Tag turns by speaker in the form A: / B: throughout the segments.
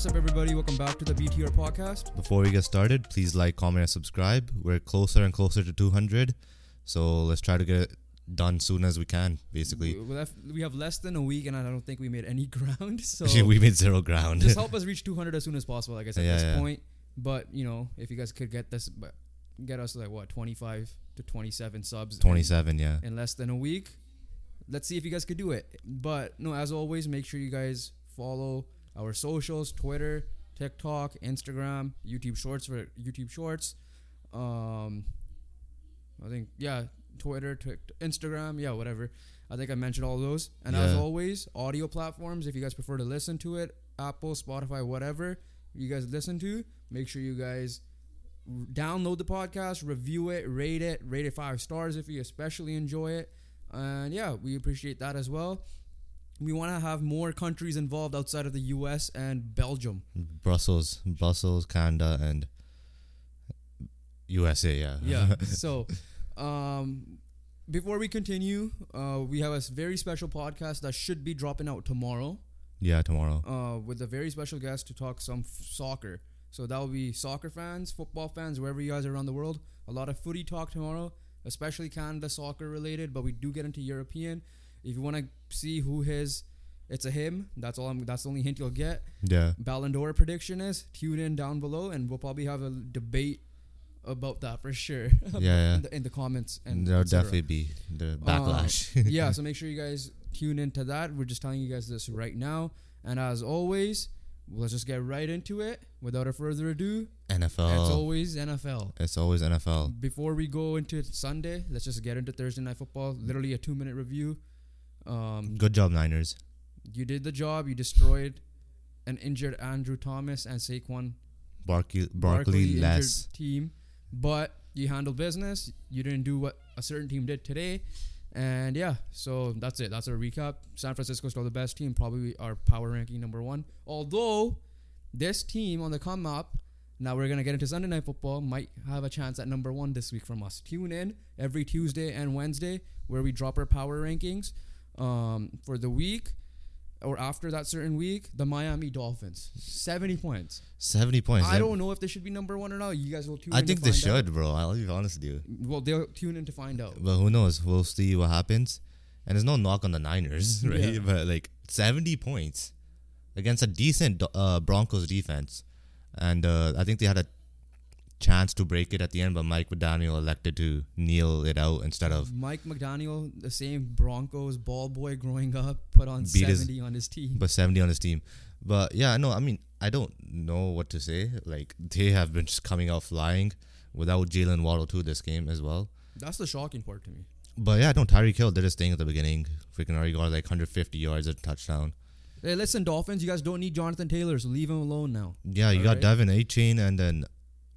A: What's up, everybody? Welcome back to the BTR podcast.
B: Before we get started, please like, comment, and subscribe. We're closer and closer to 200, so let's try to get it done soon as we can. Basically,
A: We, have- we have less than a week, and I don't think we made any ground. So
B: we made zero ground.
A: just help us reach 200 as soon as possible. I guess at this
B: yeah.
A: point. But you know, if you guys could get this, get us like what 25 to 27 subs. in-
B: 27, yeah.
A: in less than a week. Let's see if you guys could do it. But no, as always, make sure you guys follow our socials: Twitter, TikTok, Instagram, YouTube Shorts for YouTube Shorts. Um, I think yeah, Twitter, Tik- Instagram, yeah, whatever. I think I mentioned all those. And as always, audio platforms. If you guys prefer to listen to it, Apple, Spotify, whatever you guys listen to, make sure you guys download the podcast, review it, rate it, rate it five stars if you especially enjoy it. And yeah, we appreciate that as well. We want to have more countries involved outside of the US and Belgium.
B: Brussels, Brussels, Canada, and USA, yeah.
A: Yeah. so, um, before we continue, uh, we have a very special podcast that should be dropping out tomorrow.
B: yeah, tomorrow.
A: uh, with a very special guest to talk some f- soccer. So that will be soccer fans, football fans, wherever you guys are around the world. A lot of footy talk tomorrow, especially Canada soccer related, but we do get into European. If you want to see who his, it's a him. That's all. I'm, that's the only hint you'll get.
B: Yeah.
A: Ballon d'Or prediction is tune in down below, and we'll probably have a debate about that for sure.
B: Yeah,
A: in, the, in the comments and
B: There'll definitely be the
A: Uh,
B: backlash.
A: yeah, so make sure you guys tune into that. We're just telling you guys this right now. And as always, let's just get right into it. Without a further ado,
B: NFL.
A: it's always NFL.
B: It's always NFL.
A: Before we go into Sunday, let's just get into Thursday night football. Literally a two minute review. Um,
B: Good job, Niners.
A: you did the job. You destroyed an injured Andrew Thomas and Saquon
B: Barkley,
A: Barkley
B: less.
A: team, but you handled business. You didn't do what a certain team did today, and yeah, so that's it. That's our recap. San Francisco's still the best team, probably our power ranking number one. Although this team on the come up, now we're gonna get into Sunday night football, might have a chance at number one this week from us. Tune in every Tuesday and Wednesday where we drop our power rankings um, for the week. Or after that certain week, the Miami Dolphins, seventy points.
B: 70 points.
A: I don't know if they should be number one or not. You guys will tune
B: I
A: in.
B: think they
A: find out.
B: should, bro. I'll be honest with you.
A: Well, they'll tune in to find out.
B: But who knows? We'll see what happens. And there's no knock on the Niners, right?
A: Yeah.
B: But like 70 points against a decent uh, Broncos defense. And uh, I think they had a chance to break it at the end, but Mike McDaniel elected to kneel it out instead of.
A: Mike McDaniel, the same Broncos ball boy growing up, put on
B: Beat his-
A: 70 on his team.
B: But 70 on his team. But yeah, no, I mean, I don't know what to say. Like, they have been just coming out flying without Jaylen Waddle, too, this game as well.
A: That's the shocking part to me.
B: But yeah, no, Tyreek Hill did his thing at the beginning. Freaking already got like 150 yards at touchdown.
A: Hey, listen, Dolphins, you guys don't need Jonathan Taylor, so leave him alone now.
B: Yeah, you got
A: Alright.
B: Devin A Chain and then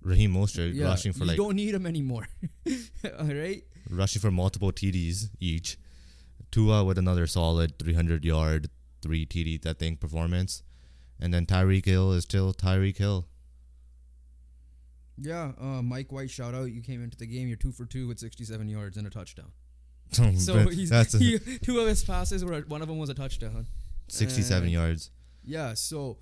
B: Raheem Mostert
A: Yeah,
B: rushing for like
A: you
B: like
A: don't need him anymore. All right?
B: rushing for multiple TDs each. Tua with another solid 300 yard, three TD I think performance, and then Tyreek Hill is still Tyreek Hill.
A: Yeah, uh, Mike White, shout out. You came into the game. You're two for two with 67 yards and a touchdown. So he's, he, two of his passes were one of them was a touchdown.
B: 67
A: and-
B: yards.
A: Yeah, so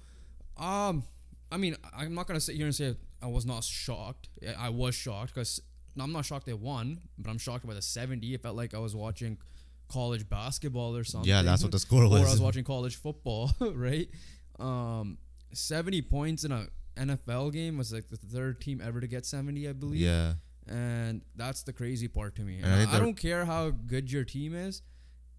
A: um I mean, I'm not going to sit here and say I was not shocked. I was shocked cuz I'm not shocked they won, but I'm shocked by the 70. It felt like I was watching college basketball or something.
B: Yeah, that's what the score was.
A: or I
B: was.
A: watching college football, right? Um 70 points in a NFL game was like the third team ever to get 70, I believe.
B: Yeah,
A: And that's the crazy part to me.
B: And
A: And
B: I
A: I,
B: think
A: I
B: they're-
A: don't care how good your team is.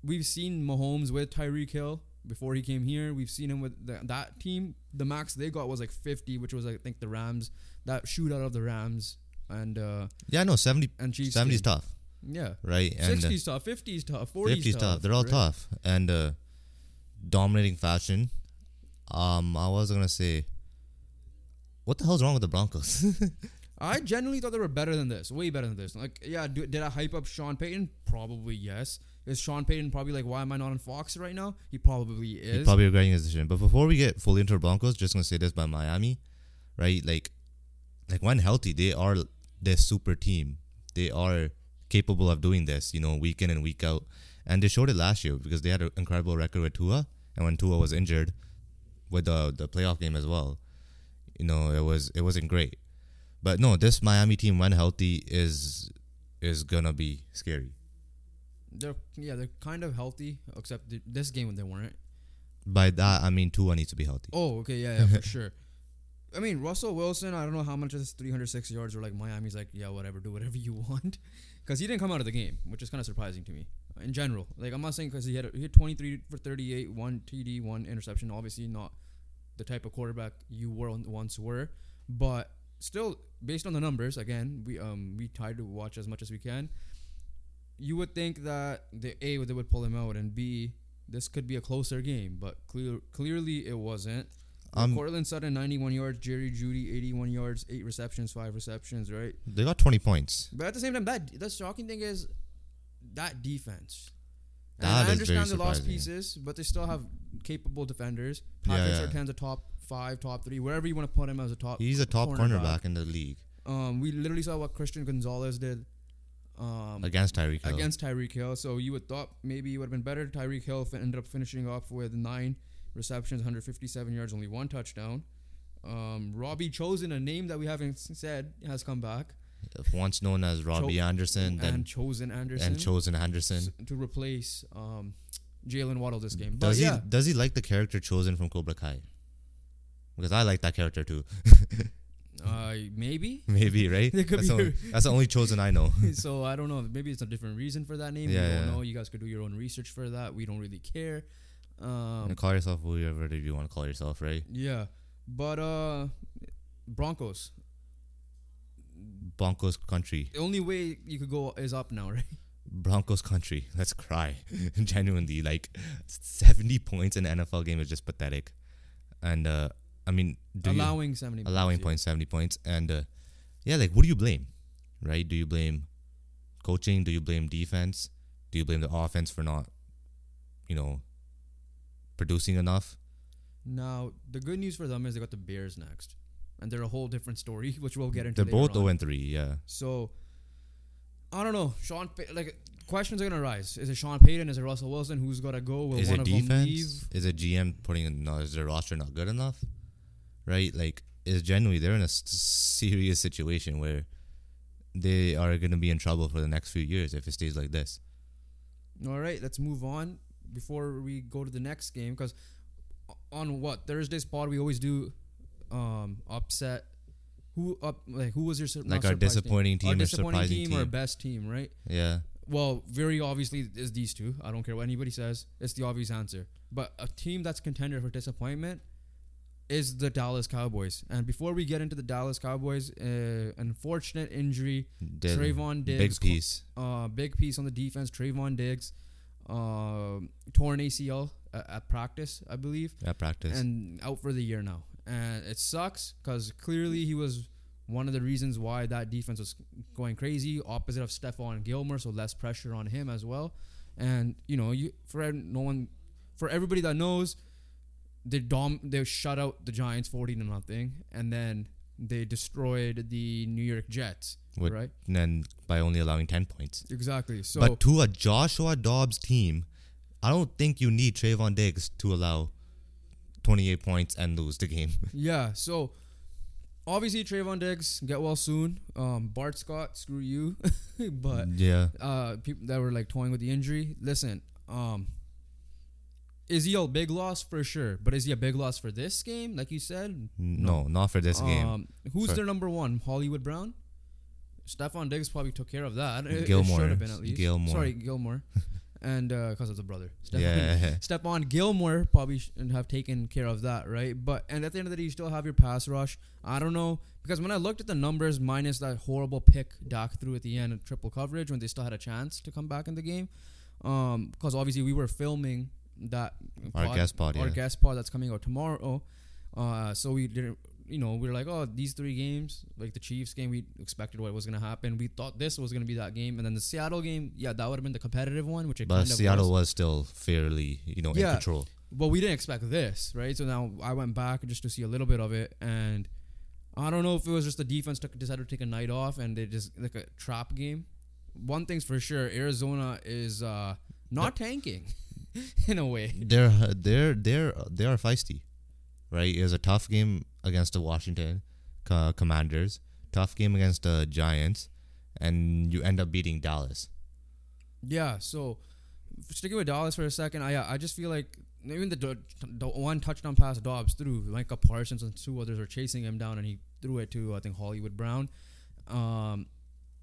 A: We've seen Mahomes with Tyreek Hill before he came here. We've seen him with the, that team. The max they got was like 50, which was I think the Rams. That shootout of the Rams and uh
B: yeah, no 70
A: and Chiefs.
B: 70 is
A: game.
B: tough,
A: Yeah.
B: right? And uh,
A: 60s tough, 50s tough, 40s
B: 50 is
A: tough.
B: tough. They're all
A: right?
B: tough and uh, dominating fashion. Um, I was gonna say, what the hell's wrong with the Broncos?
A: I genuinely thought they were better than this, way better than this. Like, yeah, do, did I hype up Sean Payton? Probably yes. Is Sean Payton probably like, why am I not on Fox right now? He probably is.
B: He's probably regretting his decision. But before we get fully into the Broncos, just gonna say this by Miami, right? Like, like when healthy, they are this super team. They are capable of doing this, you know, week in and week out. And they showed it last year because they had an incredible record with Tua. And when Tua was injured, with the the playoff game as well. You know, it was it wasn't great. But no, this Miami team when healthy is is gonna be scary.
A: They're yeah, they're kind of healthy, except th- this game when they weren't.
B: By that I mean Tua needs to be healthy.
A: Oh, okay, yeah, yeah, for sure. I mean, Russell Wilson. I don't know how much of this 306 yards were like Miami's like, yeah, whatever, do whatever you want, because he didn't come out of the game, which is kind of surprising to me. In general, like I'm not saying because he had he had 23 for 38, one TD, one interception. Obviously, not the type of quarterback you were once were, but still, based on the numbers, again, we um we tried to watch as much as we can. You would think that the A they would pull him out, and B this could be a closer game, but clear, clearly it wasn't.
B: Um,
A: Courtland Sutton, 91 yards. Jerry Jeudy, 81 yards, eight receptions, five receptions, right?
B: They got 20 points.
A: But at the same time, that the shocking thing is that defense. And
B: That
A: I understand they lost pieces, but they still have capable defenders.
B: Yeah,
A: Patrick
B: yeah.
A: Surtain's a top five, top three, wherever you want to put him as a top.
B: He's a top cornerback in the league
A: Um, we literally saw what Christian Gonzalez did. Um,
B: against Tyreek Hill.
A: against Tyreek Hill. So you would thought maybe it would have been better. Tyreek Hill ended up finishing off with nine receptions, 157 yards, only one touchdown. Um, Robbie Chosen, a name that we haven't said, has come back,
B: Once known as Robbie Anderson, then
A: and Chosen Anderson
B: and Chosen Henderson.
A: s- to replace um, Jaylen Waddle this game. But
B: Does
A: yeah,
B: he does he like the character chosen from Cobra Kai? Because I like that character too.
A: uh, maybe.
B: Maybe right. That's, the only, that's the only chosen I know.
A: so I don't know. Maybe it's a different reason for that name.
B: Yeah,
A: don't
B: yeah.
A: know. You guys could do your own research for that. We don't really care. Um,
B: and call yourself whoever you want to call yourself, right?
A: Yeah, but uh, Broncos.
B: Broncos country,
A: The only way you could go is up now, right?
B: Broncos country. Let's cry. Genuinely, like seventy points in an NFL game is just pathetic. And uh, I mean, do you-
A: allowing seventy.
B: allowing
A: points.
B: points, 70 points. And uh, yeah, like, what do you blame? Right? Do you blame coaching? Do you blame defense? Do you blame the offense for not, you know, producing enough?
A: Now the good news for them is they got the Bears next, and they're a whole different story, which we'll get into.
B: They're both
A: on.
B: 0 and 3, yeah.
A: So I don't know. Sean, like questions are gonna rise. Is it Sean Payton? Is it Russell Wilson? Who's gotta go? Will
B: is
A: one
B: it
A: of them leave?
B: defense? Is it GM putting in, no, is their roster not good enough? Right? Like, is genuinely, they're in a serious situation where they are going to be in trouble for the next few years if it stays like this.
A: All right, let's move on before we go to the next game because on what? Thursday's pod we always do um upset. Who up like who was your sur-
B: Like our disappointing
A: team,
B: team
A: our disappointing
B: surprising
A: team, or best team right?
B: Yeah.
A: well very obviously is these two. I don't care what anybody says. It's the obvious answer. But a team that's contender for disappointment is the Dallas Cowboys. And before we get into the Dallas Cowboys uh, unfortunate injury.
B: Did-
A: Trevon
B: Big piece.
A: uh, big piece on the defense. Trevon Diggs, uh, torn ACL at, at practice, I believe,
B: At practice.
A: and out for the year now. And it sucks because clearly he was one of the reasons why that defense was going crazy. Opposite of Stephon Gilmore, so less pressure on him as well. And you know, you for no one, for everybody that knows, they dom they shut out the Giants forty to nothing, and then they destroyed the New York Jets.
B: With-
A: right?
B: and then by only allowing 10 points.
A: Exactly. So
B: but to a Joshua Dobbs team, I don't think you need Trevon Diggs to allow 28 points and lose the game.
A: Yeah, so obviously Trevon Diggs get well soon. Um, Bart Scott, screw you. but
B: yeah.
A: uh, people that were like toying with the injury, listen. Um, is he a big loss for sure? But is he a big loss for this game? Like you said,
B: No, not for this game.
A: Um, who's
B: For-
A: their number one? Hollywood Brown. Stephon Diggs probably took care of that. It- it
B: Gilmore.
A: should have been at least.
B: Gilmore.
A: Sorry, Gilmore. and because of the brother. Stephon,
B: Yeah.
A: Stephon Gilmore probably should have taken care of that, right? But and at the end of the day, you still have your pass rush. I don't know because when I looked at the numbers, minus that horrible pick Dak threw at the end of triple coverage when they still had a chance to come back in the game, because obviously we were filming that
B: Our guest pod,
A: our
B: yeah.
A: guest pod that's coming out tomorrow. Uh, so we didn't. You know, we were like, oh, these three games, like the Chiefs game, we expected what was going to happen. We thought this was going to be that game, and then the Seattle game, yeah, that would have been the competitive one, which it
B: But
A: kind of
B: Seattle
A: was.
B: was still fairly, you know,
A: Yeah.
B: in control.
A: But we didn't expect this, right? So now I went back just to see a little bit of it, and I don't know if it was just the defense took, decided to take a night off and they just like a trap game. One thing's for sure, Arizona is uh, not tanking in a way.
B: They're they're they're they are feisty, right? It was a tough game against the Washington uh, Commanders, tough game against the Giants, and you end up beating Dallas.
A: Yeah, so sticking with Dallas for a second, I I just feel like even the the one touchdown pass Dobbs threw, Micah Parsons and two others were chasing him down, and he threw it to I think Hollywood Brown. Um,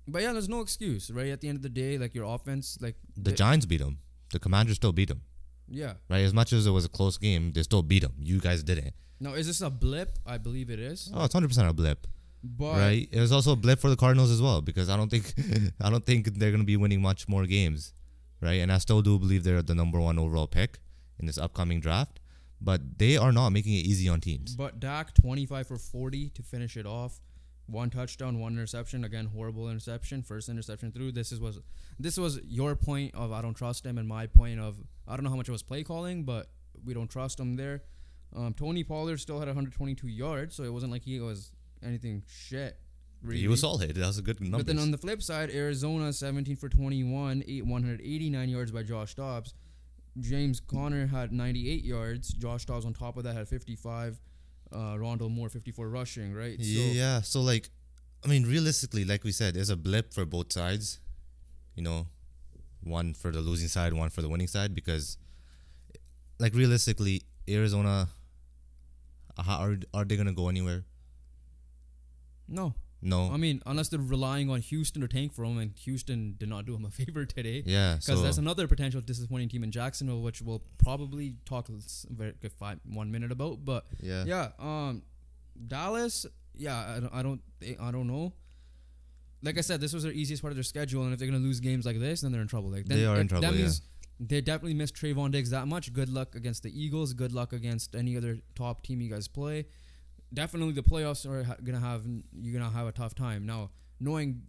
A: but yeah, there's no excuse, right? At the end of the day, like your offense, like
B: The
A: they-
B: Giants beat them. The Commanders still beat them,
A: yeah.
B: right? As much as it was a close game, they still beat them. You guys didn't.
A: Now, is this a blip? I believe it is.
B: Oh, it's hundred percent a blip,
A: But
B: right? It was also a blip for the Cardinals as well because I don't think I don't think they're gonna be winning much more games, right? And I still do believe they're the number one overall pick in this upcoming draft, but they are not making it easy on teams.
A: But Dak 25 for 40 to finish it off. One touchdown, one interception. Again, horrible interception. First interception through. This is was this was your point of I don't trust him, and my point of I don't know how much it was play calling, but we don't trust him there. Um, Tony Pollard still had 122 yards, so it wasn't like he was anything shit. Really.
B: He was solid. That was a good number.
A: But then on the flip side, Arizona 17 for 21, eight 189 yards by Josh Dobbs. James Conner had 98 yards. Josh Dobbs on top of that had 55. Uh, Rondale Moore 54 rushing, right?
B: yeah. So like, I mean, realistically, like we said, there's a blip for both sides. You know, one for the losing side, one for the winning side, because, like, realistically, Arizona, how are are they gonna go anywhere?
A: No,
B: No.
A: I mean unless they're relying on Houston to tank for him, and Houston did not do him a favor today.
B: yeah.
A: Because
B: So
A: that's another potential disappointing team in Jacksonville, which we'll probably talk very good five one minute about. But
B: yeah.
A: yeah, um, Dallas. Yeah, I don't, I don't, I don't know. Like I said, this was their easiest part of their schedule, and if they're gonna lose games like this, then they're in trouble. Like then,
B: They are in
A: if
B: trouble,
A: That
B: yeah.
A: means they definitely missed Trevon Diggs that much. Good luck against the Eagles. Good luck against any other top team you guys play. Definitely, the playoffs are ha- gonna have you're gonna have a tough time. Now, knowing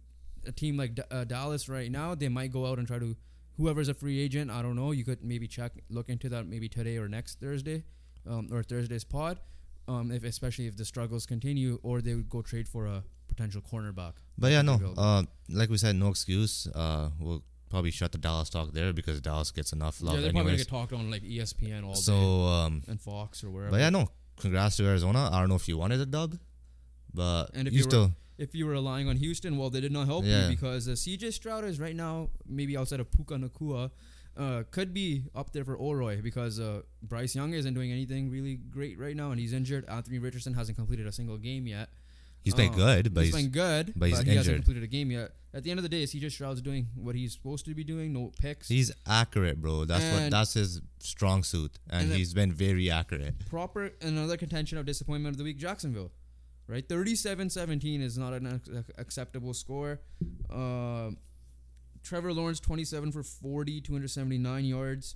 A: a team like D- uh, Dallas right now, they might go out and try to whoever's a free agent. I don't know. You could maybe check look into that maybe today or next Thursday, um, or Thursday's pod. Um, if especially if the struggles continue, or they would go trade for a potential cornerback.
B: But yeah, no. Uh, like we said, no excuse. Uh, we'll probably shut the Dallas talk there because Dallas gets enough love
A: yeah, they're probably gonna get talked on like ESPN all
B: So
A: day
B: um,
A: and Fox or wherever.
B: but yeah, no. Congrats to Arizona. I don't know if you wanted a dub, but
A: And if
B: you
A: you were- if you were relying on Houston, well, they did not help
B: Yeah.
A: you because uh, CJ Stroud is right now maybe outside of Puka Nacua, uh, could be up there for OROY because uh, Bryce Young isn't doing anything really great right now and he's injured. Anthony Richardson hasn't completed a single game yet.
B: He's playing
A: Uh,
B: good, but
A: he's,
B: he's,
A: playing good,
B: but he's
A: he hasn't completed a game yet. At the end of the day, is CJ Stroud's doing what he's supposed to be doing. No picks.
B: he's accurate, bro. That's what that's his strong suit, and,
A: and
B: he's been very accurate.
A: proper another contention of disappointment of the week Jacksonville right 37-17 is not an ac- acceptable score um Trevor Lawrence 27 for 40 279 yards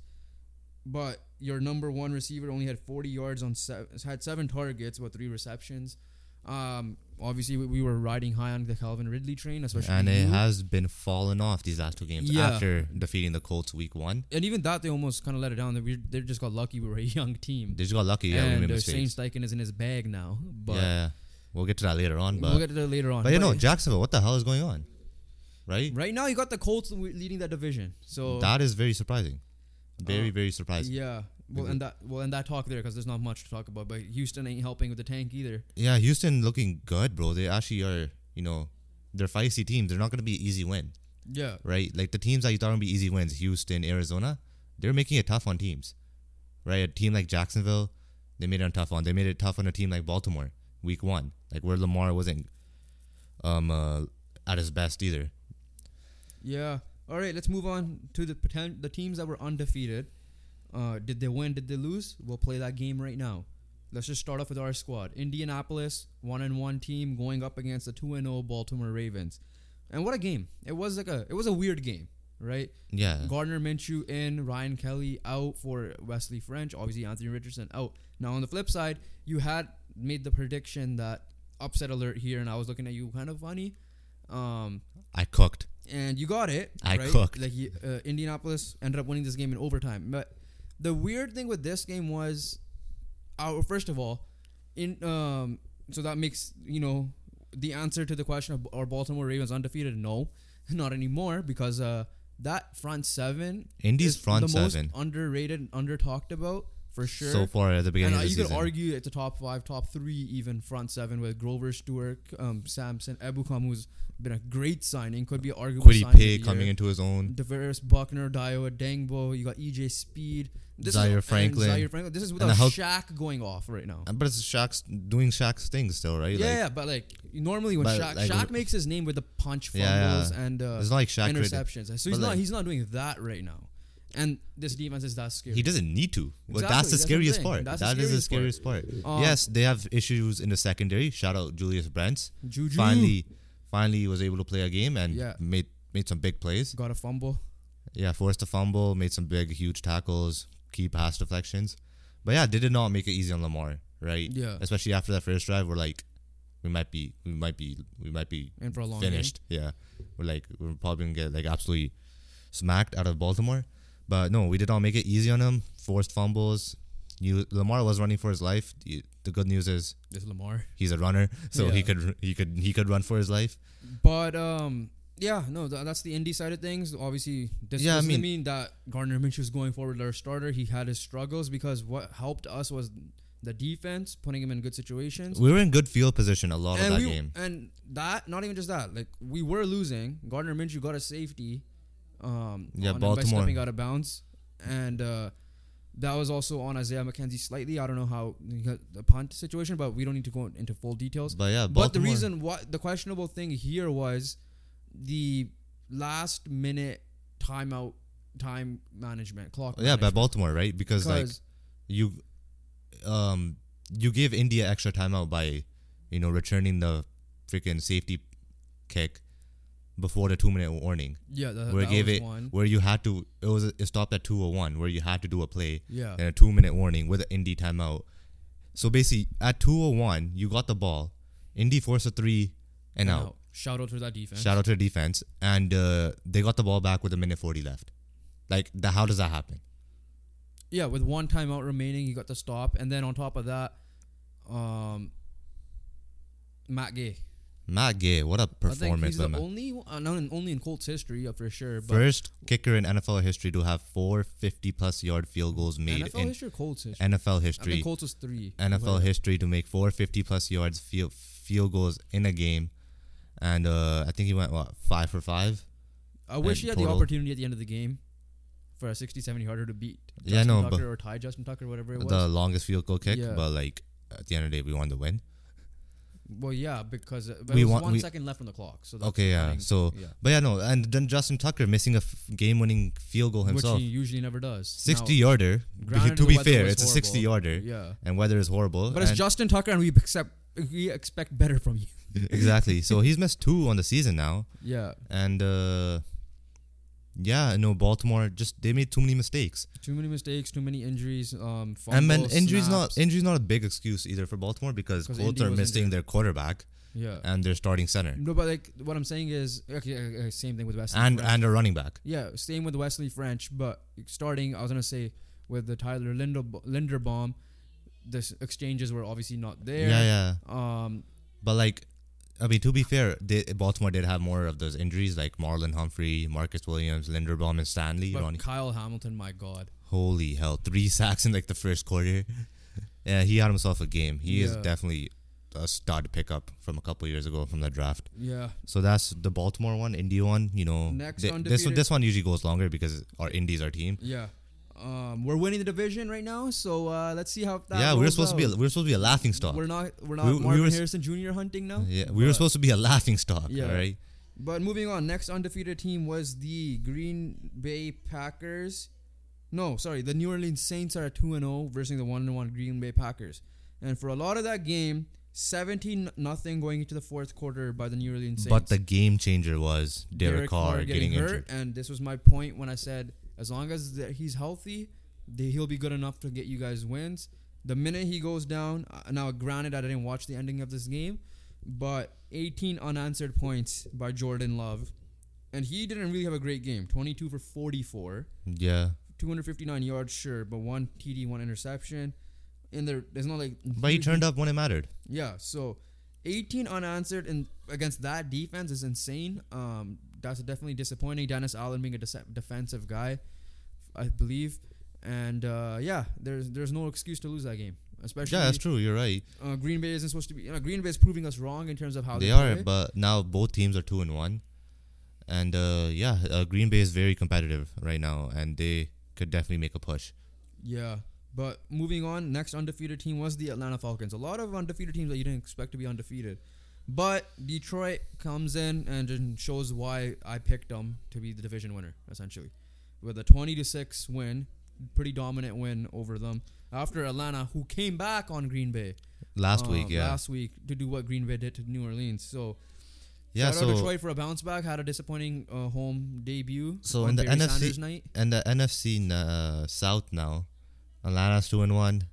A: but your number one receiver only had 40 yards on se- had seven targets but three receptions um obviously we, we were riding high on the Calvin Ridley train especially
B: And it
A: you.
B: has been falling off these last two games
A: Yeah.
B: after defeating the Colts week one.
A: and even that they almost kind of let it down they, we, they just got lucky we were a young team
B: They just got lucky. Yeah, we
A: and
B: made
A: uh, Shane. Steichen is in his bag now but
B: yeah, we'll get to that later on. But
A: we'll get to that later on
B: but you know, Jacksonville, what the hell is going on? Right?
A: Right now, you got the Colts leading that division. So
B: that is very surprising. Very
A: Uh,
B: very surprising.
A: yeah, well, and that well, and that talk there because there's not much to talk about. But Houston ain't helping with the tank either.
B: Yeah, Houston looking good, bro. They actually are. You know, they're feisty teams. They're not going to be easy win.
A: Yeah,
B: right? Like the teams that you thought would be easy wins, Houston, Arizona, they're making it tough on teams, right? A team like Jacksonville, they made it tough on. They made it tough on a team like Baltimore, week one, like where Lamar wasn't um uh, at his best either.
A: yeah. All right, let's move on to the poten- the teams that were undefeated. Uh, did they win? Did they lose? We'll play that game right now. Let's just start off with our squad. Indianapolis, one and one team going up against the two and zero Baltimore Ravens. And what a game! It was like a it was a weird game, right?
B: Yeah,
A: Gardner Minshew in, Ryan Kelly out for Wesley French, obviously Anthony Richardson out. Now on the flip side, you had made the prediction that upset alert here, and I was looking at you kind of funny, um,
B: I cooked.
A: and you got it.
B: I
A: right?
B: cooked.
A: Like uh, Indianapolis ended up winning this game in overtime, but the weird thing with this game was, uh, first of all, in um, so that makes you know the answer to the question of are Baltimore Ravens undefeated? No, not anymore because uh, that front seven
B: Indy's
A: is
B: front
A: the
B: seven.
A: most underrated, under talked about for sure.
B: so far at the beginning
A: and uh,
B: of the
A: you
B: season.
A: could argue it's a top five, top three, even front seven with Grover Stewart, um, Samson, Ebukam, who's been a great signing, could be arguable.
B: Kwity
A: signing Paye
B: coming into his own.
A: DeForest Buckner, Dayo Odeyingbo, you got EJ Speed,
B: Zaire
A: is,
B: Franklin.
A: Zaire Franklin. This is without
B: the
A: Shaq going off right now.
B: But it's Shaq's doing Shaq's thing still, right?
A: Yeah,
B: Like,
A: yeah, but like normally when Shaq,
B: like,
A: Shaq makes his name with the punch fumbles
B: Yeah, yeah.
A: and uh,
B: It's not like Shaq.
A: Interceptions, so he's
B: but,
A: not
B: like-
A: he's not doing that right now. And this defense is that scary.
B: he doesn't need to. But
A: Exactly,
B: that's the
A: that's
B: scariest
A: saying.
B: part.
A: That's the
B: That is the
A: scariest
B: scariest part.
A: Um,
B: yes, they have issues in the secondary. Shout out Julius Brents.
A: Juju
B: Finally, finally was able to play a game and
A: Yeah.
B: made made some big plays.
A: got a fumble.
B: Yeah, forced a fumble, made some big, huge tackles, key pass deflections. But yeah, they did not make it easy on Lamar, right?
A: Yeah.
B: Especially after that first drive, we're like, we might be, we might be, we might be
A: in for a long
B: finished. Yeah, we're like, we're probably gonna get like absolutely smacked out of Baltimore. But no, we did not make it easy on him. Forced fumbles. You Lamar was running for his life. The, the good news is
A: game. This is Lamar.
B: he's a runner, so he could he could he could run for his life.
A: But um, yeah, no, th- that's the indie side of things. Obviously, this
B: Yeah,
A: doesn't
B: mean-
A: mean, that Gardner Minshew is going forward as our starter. He had his struggles because what helped us was the defense, putting him in good situations.
B: We were in good field position a lot of that
A: we,
B: game.
A: and that not even just that, like we were losing. Gardner Minshew got a safety. Um,
B: Yeah,
A: on him by
B: Baltimore.
A: stepping out of bounds, and uh, that was also on Isaiah McKenzie slightly. I don't know how the punt situation, but we don't need to go into full details.
B: But yeah, Baltimore.
A: But the reason what the questionable thing here was the last minute timeout time management clock.
B: yeah, by. Baltimore, right? Because like you, um, you gave India extra timeout by, you know, returning the freaking safety kick before the two minute warning,
A: yeah, that,
B: where
A: that
B: gave
A: was
B: it
A: one.
B: where you had to it was it stopped at two oh one where you had to do a play
A: Yeah,
B: and a two minute warning with an Indy timeout. So basically, at two oh one, you got the ball. Indy forced a three and
A: And
B: out.
A: out. Shout out to that defense.
B: Shout out to the defense, and uh, they got the ball back with a minute forty left. Like, the, how does that happen?
A: Yeah, with one timeout remaining, you got the stop, and then on top of that, um, Matt Gay.
B: Matt Gay, what a
A: I think
B: performance!
A: he's the only, uh, not in, only in Colts history, yeah, for sure. But
B: First kicker in NFL history to have four 50 plus yard field goals made
A: NFL
B: in
A: history, or Colts history.
B: NFL
A: I
B: history.
A: think Colts was three.
B: NFL history to make four 50 plus yards field field goals in a game, and uh, I think he went what five for five.
A: I wish he had the opportunity at the end of the game for a 60 70 yarder to beat
B: Yeah,
A: Justin
B: no,
A: Tucker or tie Justin Tucker, whatever it was.
B: The longest field goal kick,
A: Yeah.
B: but like at the end of the day, we wanted to win.
A: well, yeah, because uh, but
B: We want-
A: one
B: we-
A: second left on the clock. So that's
B: Okay, yeah. So,
A: yeah.
B: but yeah, no, and then Justin Tucker missing a f- game-winning field goal himself,
A: which he usually never does. Sixty-yarder.
B: to be fair, it's a sixty-yarder.
A: Yeah,
B: and weather is horrible.
A: but it's Justin Tucker, and we accept we expect better from you.
B: Exactly. So he's missed two on the season now,
A: Yeah,
B: and uh, yeah, no, Baltimore just they made too many mistakes,
A: too many mistakes, too many injuries. Um,
B: and then injuries
A: snaps.
B: not injuries not a big excuse either for Baltimore because Colts are missing
A: injured.
B: their quarterback
A: yeah.
B: and their starting center
A: No, but like what I'm saying is, okay, uh, same thing with Wesley.
B: and
A: French.
B: and a running back.
A: yeah, same with Wesley French. But starting, I was gonna say with the Tyler Linder Linderbaum, the exchanges were obviously not there.
B: Yeah, yeah.
A: Um,
B: But like, I mean, to be fair, they, Baltimore did have more of those injuries, like Marlon Humphrey, Marcus Williams, Linderbaum, and Stanley.
A: but
B: Ronnie.
A: Kyle Hamilton, my God.
B: Holy hell, three sacks in like the first quarter. yeah, he had himself a game. He is definitely a stud pickup from a couple years ago from the draft.
A: Yeah,
B: So that's the Baltimore one, Indy one. You know,
A: Next
B: Th- this one, this one usually goes longer because our Indy's our team.
A: yeah. Um, we're winning the division right now, so uh, let's see how that.
B: yeah, we were supposed to be a, we were supposed to be a laughing stock.
A: We're not. We're not
B: We- we
A: Marvin
B: were
A: Harrison Jr. hunting now.
B: yeah, we were supposed to be a laughing stock.
A: Yeah.
B: all right.
A: But moving on, next undefeated team was the Green Bay Packers. No, sorry, the New Orleans Saints are at 2 and 0 versus the 1 and 1 Green Bay Packers. And for a lot of that game, 17 nothing going into the fourth quarter by the New Orleans Saints.
B: But the game changer was Derek, Carr, getting, injured.
A: And this was my point when I said as long as he's healthy, he'll be good enough to get you guys wins. The minute he goes down, uh, now granted I didn't watch the ending of this game, but 18 unanswered points by Jordan Love. And he didn't really have a great game. 22 for 44,
B: Yeah,
A: 259 yards, sure, but one TD, one interception. And there, there's not like.
B: but he turned up when it mattered.
A: Yeah, so 18 unanswered and against that defense is insane. Um, that's definitely disappointing. Dennis Allen being a dece- defensive guy, I believe, And uh, yeah, there's there's no excuse to lose that game, especially.
B: Yeah, that's true. You're right.
A: Uh, Green Bay isn't supposed to be. You know, Green Bay is proving us wrong in terms of how they,
B: they are,
A: play.
B: but now both teams are two and one, and uh, yeah, uh, Green Bay is very competitive right now, and they could definitely make a push.
A: Yeah. But moving on, next undefeated team was the Atlanta Falcons. A lot of undefeated teams that you didn't expect to be undefeated. But Detroit comes in and shows why I picked them to be the division winner, essentially. With a 20 to 6 win, pretty dominant win over them. After Atlanta, who came back on Green Bay
B: Last
A: uh,
B: week, yeah,
A: last week to do what Green Bay did to New Orleans. So
B: yeah.
A: shout out
B: So
A: Detroit for a bounce back. Had a disappointing uh, home debut.
B: So in the
A: Barry
B: NFC and the NFC uh, South now, Atlanta's two and one,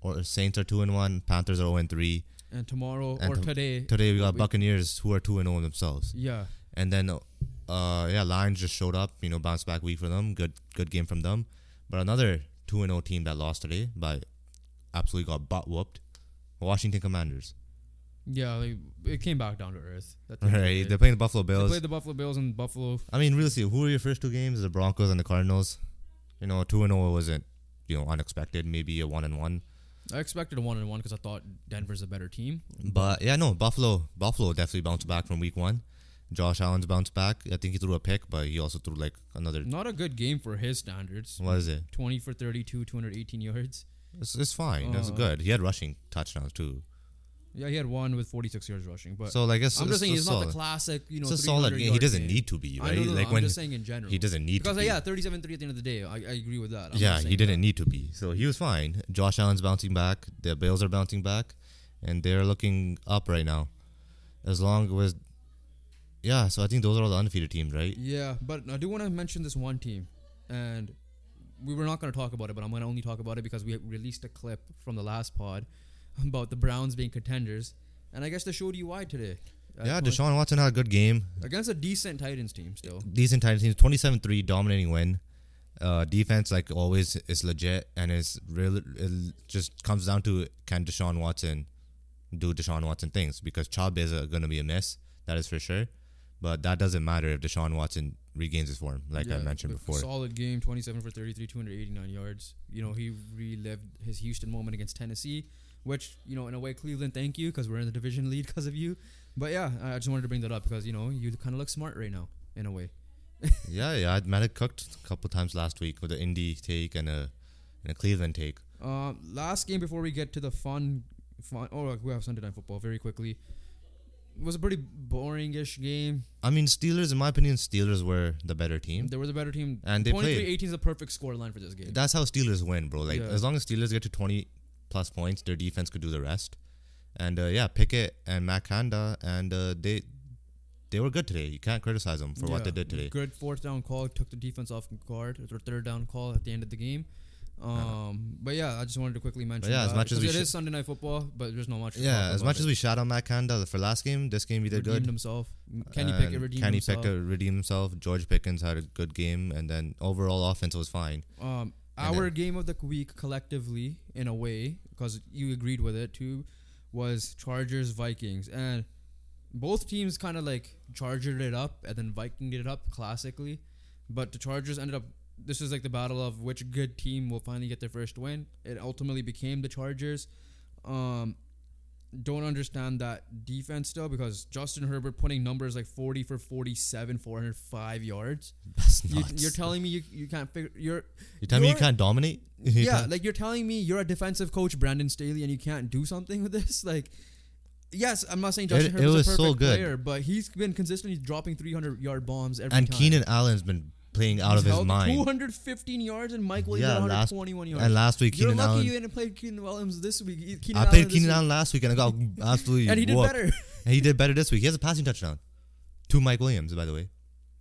B: or Saints are two and one, Panthers are zero and three.
A: And tomorrow
B: And
A: or today.
B: Today we got
A: we-
B: Buccaneers who are two and zero themselves,
A: Yeah.
B: and then uh yeah, Lions just showed up. You know, bounce back week for them. Good good game from them. But another two and zero team that lost today by absolutely got butt whooped. Washington Commanders.
A: Yeah, like, it came back down to earth. That
B: Right, they're playing the Buffalo Bills.
A: They played the Buffalo Bills and Buffalo.
B: I mean, really, see, who were your first two games? The Broncos and the Cardinals. You know, two and zero wasn't you know unexpected. Maybe a one and one.
A: I expected a one and one because I thought Denver's a better team.
B: But yeah, no, Buffalo Buffalo definitely bounced back from week one. Josh Allen's bounced back. I think he threw a pick, but he also threw like another.
A: Not a good game for his standards.
B: What is it?
A: 20 for 32, 218 yards.
B: It's, it's fine. That's
A: Uh,
B: good. He had rushing touchdowns too.
A: Yeah, he had one with 46 yards rushing. But
B: So like, it's,
A: I'm just saying
B: he's
A: it's not the classic, you know,
B: It's a solid
A: 300
B: game. He doesn't
A: game.
B: need to be
A: I
B: right.
A: know, no, no,
B: like
A: I'm
B: when
A: just saying in general.
B: he doesn't need
A: because
B: to be.
A: yeah, 37-3 at the end of the day. I, I agree with that. I'm
B: yeah, he didn't
A: that.
B: need to be. So he was fine. Josh Allen's bouncing back. The Bills are bouncing back, and they're looking up right now. As long as, yeah. So I think those are all the undefeated teams, right?
A: Yeah, but I do want to mention this one team, and we were not going to talk about it, but I'm going to only talk about it because we released a clip from the last pod about the Browns being contenders, and I guess they showed you why today. Uh,
B: yeah, Deshaun Watson had a good game.
A: against a decent Titans team still.
B: decent Titans team, 27-3 dominating win. Uh, defense, like always, is legit and is really it just comes down to can Deshaun Watson do Deshaun Watson things because Chubb is going to be a miss, that is for sure. But that doesn't matter if Deshaun Watson regains his form, like I mentioned before.
A: Solid game, 27 for 33, 289 yards. You know, he relived his Houston moment against Tennessee, which, you know, in a way, Cleveland, thank you because we're in the division lead because of you. But yeah, I just wanted to bring that up because, you know, you kind of look smart right now, in a way.
B: yeah, yeah, I might have cooked a couple times last week with an indie take and a and a Cleveland take.
A: Uh, last game before we get to the fun, fun. Oh, we have Sunday night football very quickly. It was a pretty boring-ish game.
B: I mean, Steelers, in my opinion, Steelers were the better team.
A: There was a better team.
B: And they
A: 23-18 is the perfect score line for this game.
B: That's how Steelers win, bro. Like
A: Yeah.
B: as long as Steelers get to twenty plus points, their defense could do the rest. And uh, yeah, Pickett and Matt Canada, and uh, they they were good today. You can't criticize them for what they did today.
A: Good fourth down call, took the defense off guard. Or third down call at the end of the game. Um, but yeah, I just wanted to quickly mention.
B: yeah, as much as we
A: it is
B: should-
A: Sunday night football, but there's not much.
B: Yeah, as much
A: it.
B: as we shout on Matt Canada for last game, this game he did
A: redeemed
B: good.
A: himself. Kenny
B: And
A: Pickett redeemed
B: Kenny
A: himself.
B: Pickett redeemed himself. George Pickens had a good game, and then overall offense was fine.
A: Um, Our
B: then-
A: game of the week collectively, in a way, because you agreed with it too, was Chargers Vikings, and both teams kind of like chargered it up and then Vikinged it up classically, but the Chargers ended up. This is like the battle of which good team will finally get their first win. It ultimately became the Chargers. Um, don't understand that defense still because Justin Herbert putting numbers like 40 for 47, 405 yards.
B: That's
A: You,
B: nuts.
A: you're telling me you, you can't figure you're
B: You tell me you
A: you're-
B: can't dominate? You
A: yeah
B: can't-
A: like you're telling me you're a defensive coach Brandon Staley and you can't do something with this like yes I'm not saying Justin
B: It- it
A: Herbert's
B: was
A: a
B: so
A: perfect
B: good.
A: player but he's been consistently dropping 300 yard bombs every
B: and
A: time
B: Keenan Allen's been playing out
A: He's
B: of his mind.
A: 215 yards and Mike Williams
B: Yeah,
A: had
B: last
A: 121 yards
B: and last week
A: you're
B: Keenan
A: lucky
B: Allen.
A: you didn't play Keenan Williams this week Keenan
B: I played
A: this
B: Keenan. Allen last week and I got absolutely
A: and he did
B: whooped.
A: better
B: And he did better this week. He has a passing touchdown. To Mike Williams, by the way.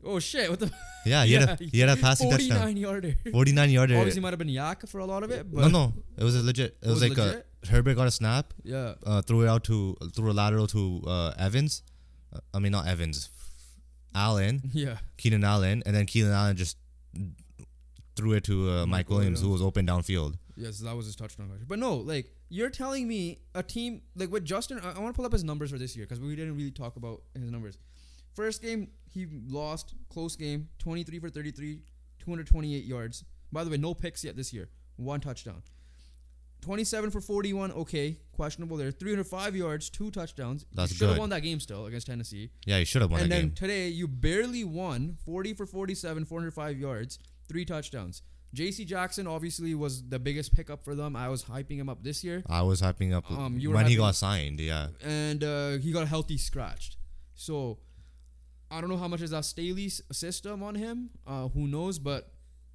A: oh shit what the
B: Yeah, he had a he had a passing
A: 49
B: touchdown.
A: yarder
B: 49 yarder.
A: obviously might have been YAC for a lot of it but
B: No, no, it was a legit. It, was,
A: was
B: like
A: legit?
B: a Herbert got a snap,
A: yeah
B: uh, threw it out to threw a lateral to uh, Evans. Uh, I mean not Evans, Allen,
A: yeah
B: Keenan Allen, and then Keenan Allen just threw it to uh, Mike Williams, who was open downfield.
A: Yes, that was his touchdown. But no, like you're telling me a team like with Justin. I, I want to pull up his numbers for this year because we didn't really talk about his numbers. First game he lost close game, 23 for 33, 228 yards. By the way, no picks yet this year. One touchdown. 27 for 41. Okay, questionable there. 305 yards, two touchdowns.
B: That's
A: you should have won that game still against Tennessee.
B: Yeah, you should have won
A: and
B: the
A: then
B: game.
A: today you barely won 40 for 47 405 yards three touchdowns j.c jackson obviously was the biggest pickup for them i was hyping him up this year
B: I was hyping up
A: Um, you
B: when he got signed. Yeah,
A: and uh, he got healthy scratched so i don't know how much is that staley's system on him uh, who knows but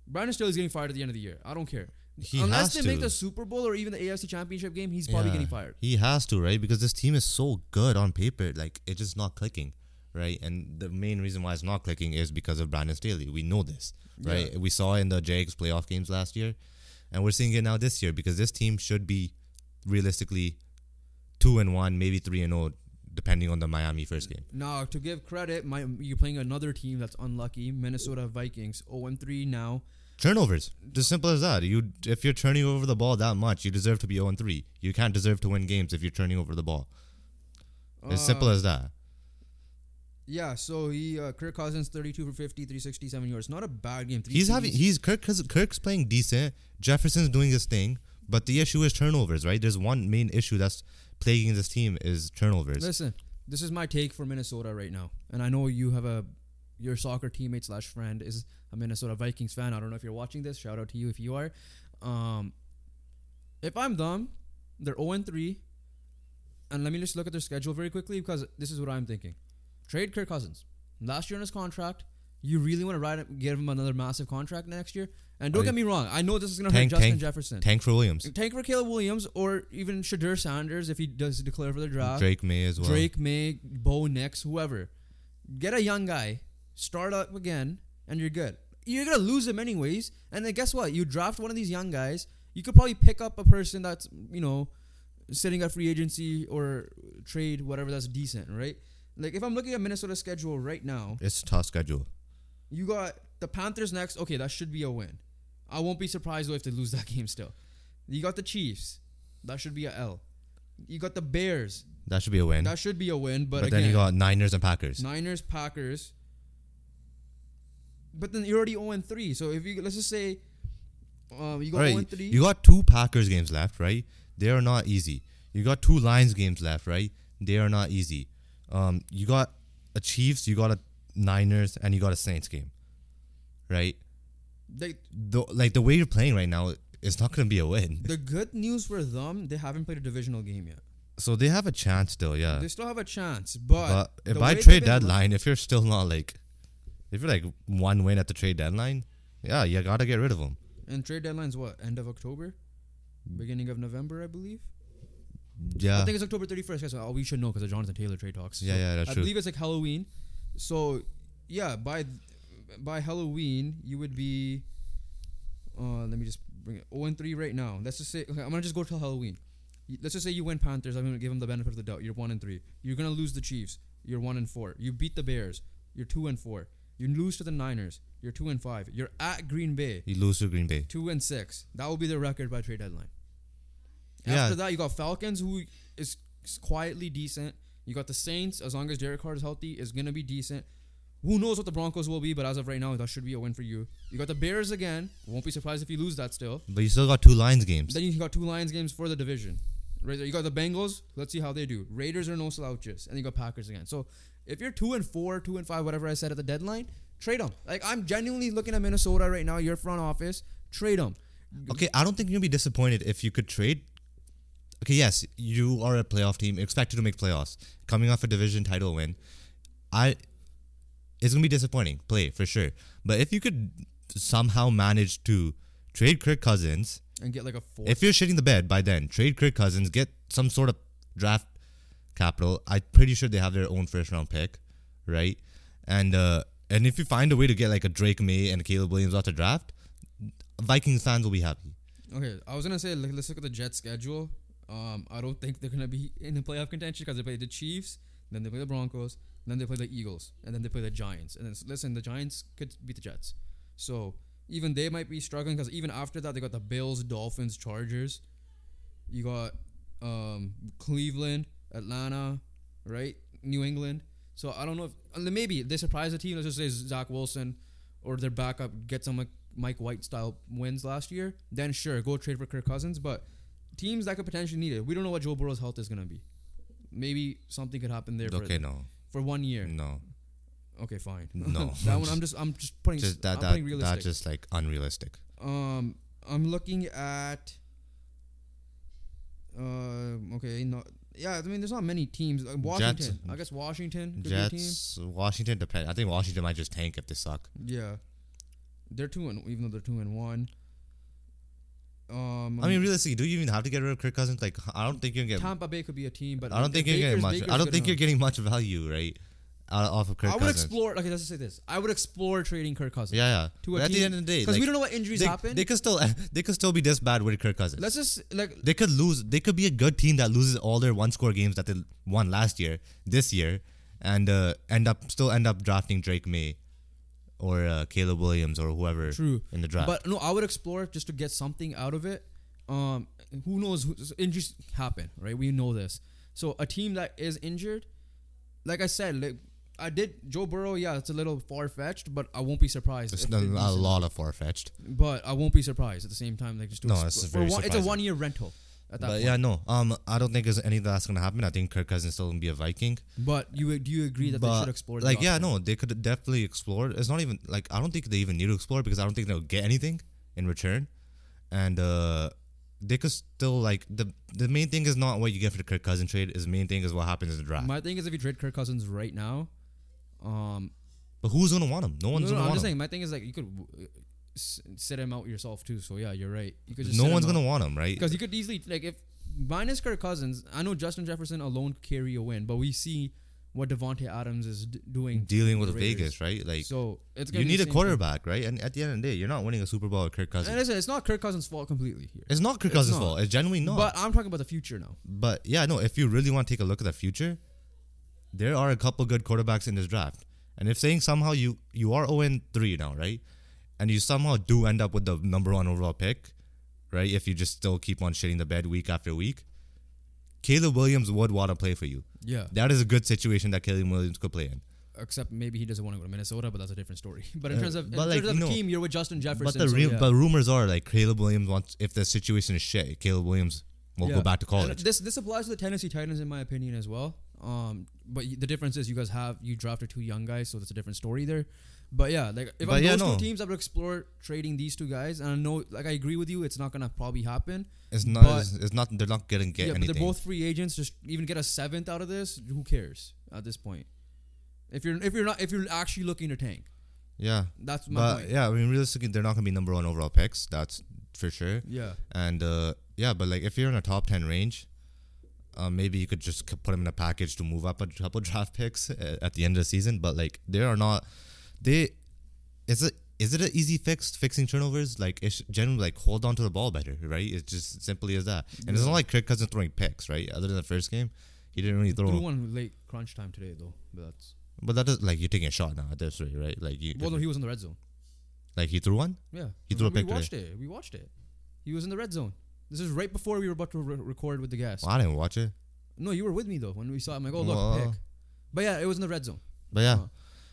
A: brandon staley's getting fired at the end of the year i don't care
B: He
A: unless
B: has
A: they make the super bowl or even the afc championship game he's probably
B: Yeah.
A: getting fired
B: He has to, right? Because this team is so good on paper, like it's just not clicking, right? And the main reason why it's not clicking is because of Brandon Staley. We know this, right?
A: Yeah.
B: We saw in the Jags playoff games last year, and we're seeing it now this year because this team should be realistically two and one, maybe three and zero, depending on the Miami first game.
A: Now, to give credit, my, you're playing another team that's unlucky, Minnesota Vikings, 0 3 now.
B: Turnovers, just simple as that. You, if you're turning over the ball that much, you deserve to be zero and three. You can't deserve to win games if you're turning over the ball. As simple
A: Uh,
B: as that.
A: Yeah, so he uh, Kirk Cousins 32 for 50, 367 yards. Not a bad game. Three
B: He's having he's Kirk Kirk's playing decent. Jefferson's doing his thing, but the issue is turnovers, right? There's one main issue that's plaguing this team is turnovers.
A: Listen, this is my take for Minnesota right now, and I know you have a your soccer teammate slash friend is a Minnesota Vikings fan. I don't know if you're watching this. Shout out to you if you are. Um, if I'm them, they're 0 and 3, and let me just look at their schedule very quickly because this is what I'm thinking. Trade Kirk Cousins. Last year on his contract. You really want to ride him, give him another massive contract next year? And don't
B: Oh,
A: get me wrong. I know this is going to hurt Justin
B: tank,
A: Jefferson.
B: tank for Williams,
A: Tank for Caleb Williams or even Shedeur Sanders if he does declare for the draft.
B: Drake Maye as well.
A: Drake Maye, Bo Nix, whoever. Get a young guy, start up again, and you're good. You're gonna lose him anyways. And then guess what? You draft one of these young guys. You could probably pick up a person that's you know sitting at free agency or trade whatever that's decent, right? Like if I'm looking at Minnesota's schedule right now,
B: It's a tough schedule.
A: you got the Panthers next. Okay, that should be a win. I won't be surprised though if they lose that game still. You got the Chiefs. That should be a L. You got the Bears.
B: That should be a win.
A: That should be a win, but,
B: but
A: again,
B: then you got Niners and Packers.
A: Niners, Packers. But then you're already 0 and 3. So if you let's just say um, you go
B: All
A: 0
B: right,
A: 3.
B: you got two Packers games left, right? They are not easy. You got two Lions games left, right? They are not easy. Um, you got a Chiefs, you got a Niners, and you got a Saints game, right?
A: they,
B: The, like the way you're playing right now, it's not going to be a win.
A: the good news for them, they haven't played a divisional game yet.
B: So they have a chance still, yeah.
A: They still have a chance, but,
B: But if by trade deadline, if you're still not like, if you're like one win at the trade deadline, yeah, you gotta get rid of them.
A: and trade deadline's what end of October, beginning of November, I believe.
B: Yeah,
A: I think it's October 31st. Guys, oh, we should know because of Jonathan Taylor trade talks.
B: Yeah, yeah, that's
A: I
B: true.
A: believe it's like Halloween. So, yeah, by by Halloween you would be. Uh, let me just bring it. 0 and 3 right now. Let's just say okay, I'm gonna just go till Halloween. Let's just say you win Panthers. I'm gonna give them the benefit of the doubt. You're one and three. You're gonna lose the Chiefs. You're one and four. You beat the Bears. You're two and four. You lose to the Niners. You're two and five. You're at Green Bay.
B: you lose to Green Bay.
A: Two and six. That will be the record by trade deadline.
B: Yeah.
A: After that, you got Falcons, who is is quietly decent. You got the Saints, as long as Derek Carr is healthy, is gonna be decent. Who knows what the Broncos will be, but as of right now, that should be a win for you. You got the Bears again. Won't be surprised if you lose that still.
B: But you still got two Lions games.
A: Then you got two Lions games for the division. Right there. You got the Bengals. Let's see how they do. Raiders are no slouches, and you got Packers again. So if you're two and four, two and five, whatever I said at the deadline, trade them. Like I'm genuinely looking at Minnesota right now. Your front office, trade them.
B: Okay, I don't think you'll be disappointed if you could trade. Okay, yes, you are a playoff team, expected to make playoffs, coming off a division title win. I, it's gonna be disappointing, play for sure. But if you could somehow manage to trade Kirk Cousins,
A: and get like a four.
B: if you're shitting the bed by then, trade Kirk Cousins, get some sort of draft capital. I'm pretty sure they have their own first round pick, right? And uh, and if you find a way to get like a Drake Maye and Caleb Williams off the draft, Vikings fans will be happy.
A: Okay, I was gonna say like, let's look at the Jets schedule. Um, I don't think they're gonna be in the playoff contention because they play the Chiefs, then they play the Broncos, then they play the Eagles, and then they play the Giants. And then listen, the Giants could beat the Jets, so even they might be struggling because even after that they got the Bills, Dolphins, Chargers. You got um, Cleveland, Atlanta, right? New England. So I don't know if uh, maybe they surprise the team. Let's just say Zach Wilson or their backup gets some a Mike White style wins last year, then sure, go trade for Kirk Cousins. But teams that could potentially need it, we don't know what Joe Burrow's health is gonna be. Maybe something could happen there
B: Okay,
A: for,
B: no,
A: for one year.
B: no,
A: Okay, fine.
B: No.
A: that one I'm just I'm just putting
B: just that
A: I'm
B: that
A: putting realistic.
B: that's just like unrealistic.
A: Um, I'm looking at. Uh, okay, no, yeah. I mean, there's not many teams. Uh, Washington, I guess Washington could be a team.
B: Jets, Washington depend. I think Washington might just tank if they suck.
A: Yeah, they're two and even though they're two and one. Um,
B: I mean, realistically, do you even have to get rid of Kirk Cousins? Like, I don't think you're getting.
A: Tampa Bay could be a team, but
B: I don't think you're
A: Baker's-
B: getting much.
A: Baker's
B: I don't think you're getting much value, right? Off of Kirk
A: I would
B: Cousins.
A: explore. Okay, let's just say this. I would explore trading Kirk Cousins.
B: Yeah, yeah.
A: To a
B: at the end of the day,
A: because
B: like,
A: we don't know what injuries
B: they,
A: happen.
B: they could still they could still be this bad with Kirk Cousins.
A: let's just like
B: they could lose. They could be a good team that loses all their one score games that they won last year, this year, and uh, end up still end up drafting Drake Maye, or uh, Caleb Williams or whoever
A: True.
B: in the draft.
A: But no, I would explore just to get something out of it. Um, who knows? Who, injuries happen, right? We know this. So a team that is injured, like I said, like I did Joe Burrow. Yeah, it's a little far fetched, but I won't be surprised.
B: it's not a lot of far fetched.
A: But I won't be surprised at the same time. Like just
B: No, it's
A: for
B: very
A: one, it's a one year rental at that
B: But
A: point.
B: yeah, no. Um, I don't think there's anything that's gonna happen. I think Kirk Cousins still gonna be a Viking.
A: But you do you agree that they should explore?
B: like, yeah, no, they could definitely explore. It's not even like I don't think they even need to explore because I don't think they'll get anything in return, and uh, they could still like the the main thing is not what you get for the Kirk Cousins trade. Is the main thing is what happens in the draft.
A: My thing is if you trade Kirk Cousins right now, um,
B: but who's gonna want him? No
A: no,
B: one's
A: no,
B: gonna
A: I'm
B: want
A: just
B: him.
A: saying. My thing is like you could uh, s- sit him out yourself too. So yeah, you're right. You could just
B: No one's gonna want him, right?
A: Because you could easily like if minus Kirk Cousins, I know Justin Jefferson alone could carry a win, but we see what Davante Adams is d- doing
B: Dealing with. Vegas, right? Like
A: So it's gonna
B: you need a quarterback, right? And at the end of the day, you're not winning a Super Bowl with Kirk
A: Thing. And
B: Cousins.
A: listen, it's not Kirk Cousins' fault completely here.
B: It's not Kirk
A: it's
B: Cousins'
A: not.
B: fault. It's genuinely not.
A: But I'm talking about the future now.
B: But yeah, no, if you really want to take a look at the future, there are a couple good quarterbacks in this draft. And if saying somehow you you are 0 3 now, right? And you somehow do end up with the number one overall pick, right? If you just still keep on shitting the bed week after week, Caleb Williams would want to play for you.
A: Yeah.
B: That is a good situation that Caleb Williams could play in.
A: Except maybe he doesn't want to go to Minnesota, but that's a different story. But in
B: Uh,
A: terms of, in
B: like,
A: terms of
B: you
A: the
B: know,
A: team, you're with Justin Jefferson.
B: But the
A: so
B: real,
A: yeah.
B: but rumors are like Caleb Williams wants if the situation is shit, Caleb Williams will
A: Yeah.
B: go back to
A: And
B: college.
A: This this applies to the Tennessee Titans in my opinion as well. Um, but the difference is you guys have you drafted two young guys, so that's a different story there. But yeah, like if
B: But
A: I'm
B: yeah,
A: those
B: no.
A: two teams, I would explore trading these two guys. And I know, like I agree with you, it's not gonna probably happen.
B: It's not. it's, it's not. They're not getting get
A: yeah,
B: anything.
A: but they're both free agents. Just even get a seventh out of this, who cares at this point? If you're if you're not if you're actually looking to tank,
B: yeah.
A: that's my
B: But
A: point.
B: yeah, I mean, realistically, they're not gonna be number one overall picks. That's for sure.
A: Yeah,
B: And uh, yeah, but like if you're in a top ten range, uh, maybe you could just put them in a package to move up a couple draft picks at the end of the season. But like they are not. They is it is it an easy fix fixing turnovers? Like it's generally like hold on to the ball better, right? It's just simply as that. And it's not like Kirk Cousins throwing picks, right? Other than the first game, he didn't really throw.
A: threw one late crunch time today though. But that's
B: But that is like you're taking a shot now at this rate, right? Like you,
A: well, no, he was in the red zone.
B: like he threw one.
A: Yeah,
B: He threw a
A: we
B: pick today.
A: watched it. We watched it. He was in the red zone. This is right before we were about to re- record with the guest.
B: Well, I didn't watch it,
A: No, you were with me though when we saw. it. I'm like, oh look,
B: Well.
A: pick. But yeah, it was in the red zone.
B: but yeah,
A: Uh,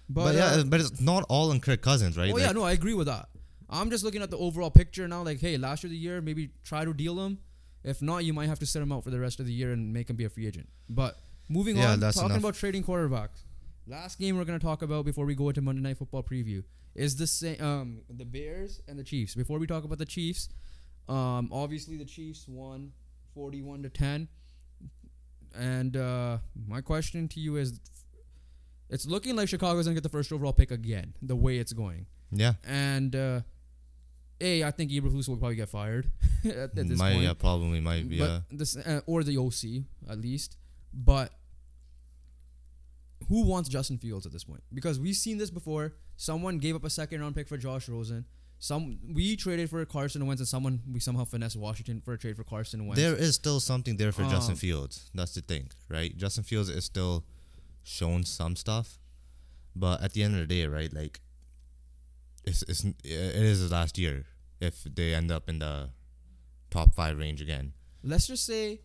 A: But,
B: but, yeah,
A: uh,
B: but it's not all on Kirk Cousins, right?
A: oh
B: Like,
A: yeah, no, I agree with that. I'm just looking at the overall picture now. Like, hey, last year of the year, maybe try to deal him. If not, you might have to sit him out for the rest of the year and make him be a free agent. But moving
B: Yeah,
A: on,
B: that's
A: talking
B: enough.
A: about trading quarterbacks. Last game we're gonna talk about before we go into Monday Night Football preview is the same. Um, the Bears and the Chiefs. Before we talk about the Chiefs, um, obviously the Chiefs won, forty-one to ten. And uh, my question to you is, it's looking like Chicago's gonna get the first overall pick again. The way it's going.
B: yeah,
A: And uh, a, I think Eberflus will probably get fired at, at this
B: might
A: point.
B: yeah probably might be yeah.
A: This uh, or the OC at least. But who wants Justin Fields at this point? Because we've seen this before. Someone gave up a second round pick for Josh Rosen. Some we traded for Carson Wentz, and someone we somehow finessed Washington for a trade for Carson Wentz.
B: There is still something there for Justin
A: Um,
B: Fields. That's the thing, right? Justin Fields is still shown some stuff, but at the end of the day, right? Like, it's it's it is his last year if they end up in the top five range again.
A: Let's just say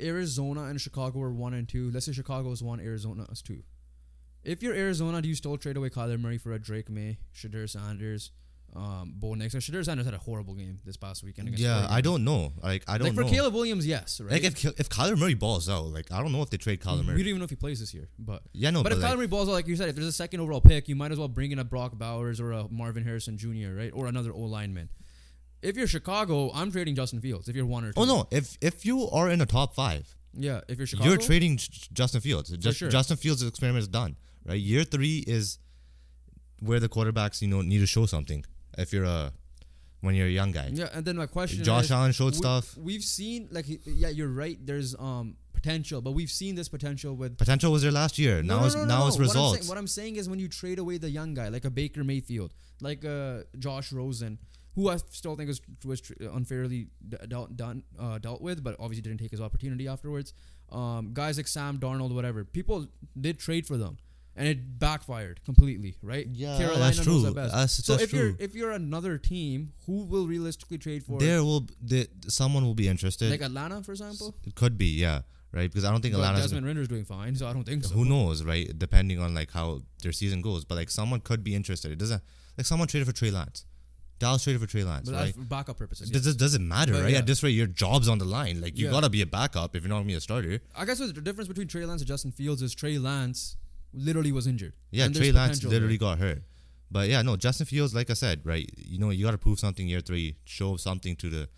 A: Arizona and Chicago are one and two. Let's say Chicago is one, Arizona is two. If you're Arizona, do you still trade away Kyler Murray for a Drake Maye, Shedeur Sanders, um, Bo. Or Shedeur Sanders had a horrible game this past weekend. Against
B: Yeah, I don't know. Like I don't
A: like for
B: know.
A: Caleb Williams, yes, right.
B: Like if if Kyler Murray balls out, like I don't know if they trade Kyler Murray.
A: we don't even know if he plays this year, but
B: Yeah, no,
A: but,
B: but,
A: if
B: like,
A: Kyler Murray balls out, like you said, if there's a second overall pick, you might as well bring in a Brock Bowers or a Marvin Harrison Jr. right or another O lineman. If you're Chicago, I'm trading Justin Fields. If you're one or two,
B: oh no, if if you are in the top five,
A: yeah. If you're Chicago,
B: you're trading Justin Fields. Just,
A: sure.
B: Justin Fields' experiment is done. Right, year three is where the quarterbacks you know need to show something. If you're a when you're a young guy,
A: Yeah, and then my question
B: Josh
A: is,
B: Allen showed
A: we-
B: stuff.
A: We've seen like yeah, you're right. There's um potential, but we've seen this potential with
B: Potential was there last year.
A: No,
B: now
A: no,
B: it's
A: no, no,
B: now
A: no.
B: it's
A: What I'm,
B: results.
A: saying, what I'm saying is when you trade away the young guy, like a Baker Mayfield, like uh, Josh Rosen, who I still think was was unfairly d- dealt done uh, dealt with, but obviously didn't take his opportunity afterwards. Um, guys like Sam Darnold, whatever, people did trade for them, and it backfired completely, right?
B: Yeah,
A: Carolina
B: that's
A: knows
B: true.
A: that best.
B: That's-
A: so
B: that's
A: if you're if you're another team, who will realistically trade for?
B: there will the, someone will be interested.
A: like Atlanta, for example.
B: it could be, yeah, right? Because I don't think
A: But
B: Atlanta's
A: Desmond Ridder's doing fine, so I don't think so.
B: who knows, right? Depending on like how their season goes, but like someone could be interested. It doesn't like someone traded for Trey Lance. Dallas traded for Trey Lance,
A: But
B: right?
A: for backup purposes.
B: Does it doesn't matter,
A: But
B: right?
A: yeah.
B: At this rate, your job's on the line. Like you
A: Yeah.
B: gotta be a backup if you're not gonna be a starter.
A: I guess what the difference between Trey Lance and Justin Fields is Trey Lance literally was injured.
B: Yeah, Trey Lance literally
A: there.
B: got hurt. But yeah, no, Justin Fields, like I said, right? You know, you gotta prove something year three, show something to the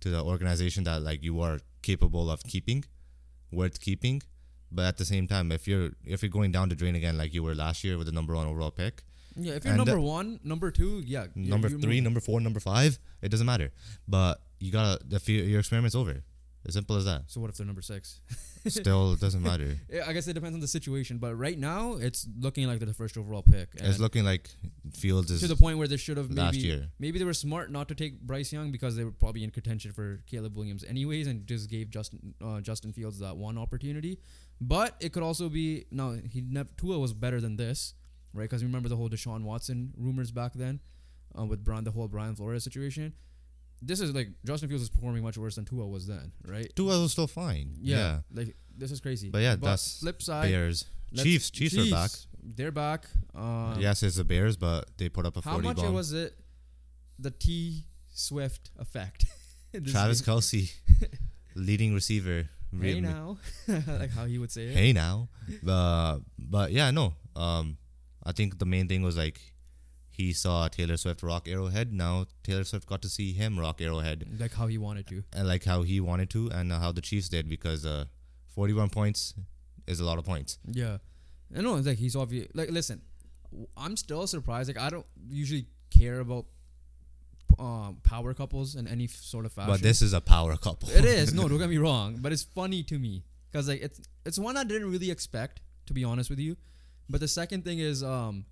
B: to the organization that like you are capable of keeping, worth keeping. But at the same time, if you're if you're going down the drain again like you were last year with the number one overall pick,
A: Yeah, if you're number
B: uh,
A: one, number two, yeah.
B: number three,
A: moving.
B: number four, number five, it doesn't matter. But you gotta you, your experiment's over. As simple as that.
A: So what if they're number six?
B: Still it doesn't matter.
A: Yeah, I guess it depends on the situation, but right now it's looking like they're the first overall pick.
B: It's looking like Fields is
A: to the point where they should have maybe
B: last year.
A: maybe they were smart not to take Bryce Young because they were probably in contention for Caleb Williams anyways, and just gave Justin uh, Justin Fields that one opportunity. But it could also be no, he never Tua was better than this, right? Because remember the whole Deshaun Watson rumors back then, uh, with Brian the whole Brian Flores situation. This is like Justin Fields is performing much worse than Tua was then, right?
B: Tua was still fine.
A: Yeah,
B: yeah.
A: like this is crazy.
B: But yeah, that's
A: flip side.
B: Bears.
A: let's-
B: Chiefs. Chiefs are back.
A: They're back. Um,
B: yes, it's the Bears, but they put up a
A: How
B: 40
A: much
B: bomb.
A: was it? The T Swift effect.
B: Travis? Kelce, leading receiver.
A: Hey
B: Really-
A: now, like how he would say it.
B: Hey now. Uh, but yeah, no. Um, I think the main thing was like he saw Taylor Swift rock Arrowhead. Now Taylor Swift got to see him rock Arrowhead,
A: Like how he wanted to.
B: and like how he wanted to, and uh, how the Chiefs did because uh, 41 points is a lot of points.
A: Yeah, I know. It's like he's obvious. Like, listen, I'm still surprised. Like, I don't usually care about um, power couples in any f- sort of fashion.
B: But this is a power couple.
A: it is no, don't get me wrong. But it's funny to me because like it's it's one I didn't really expect to be honest with you. But the second thing is um,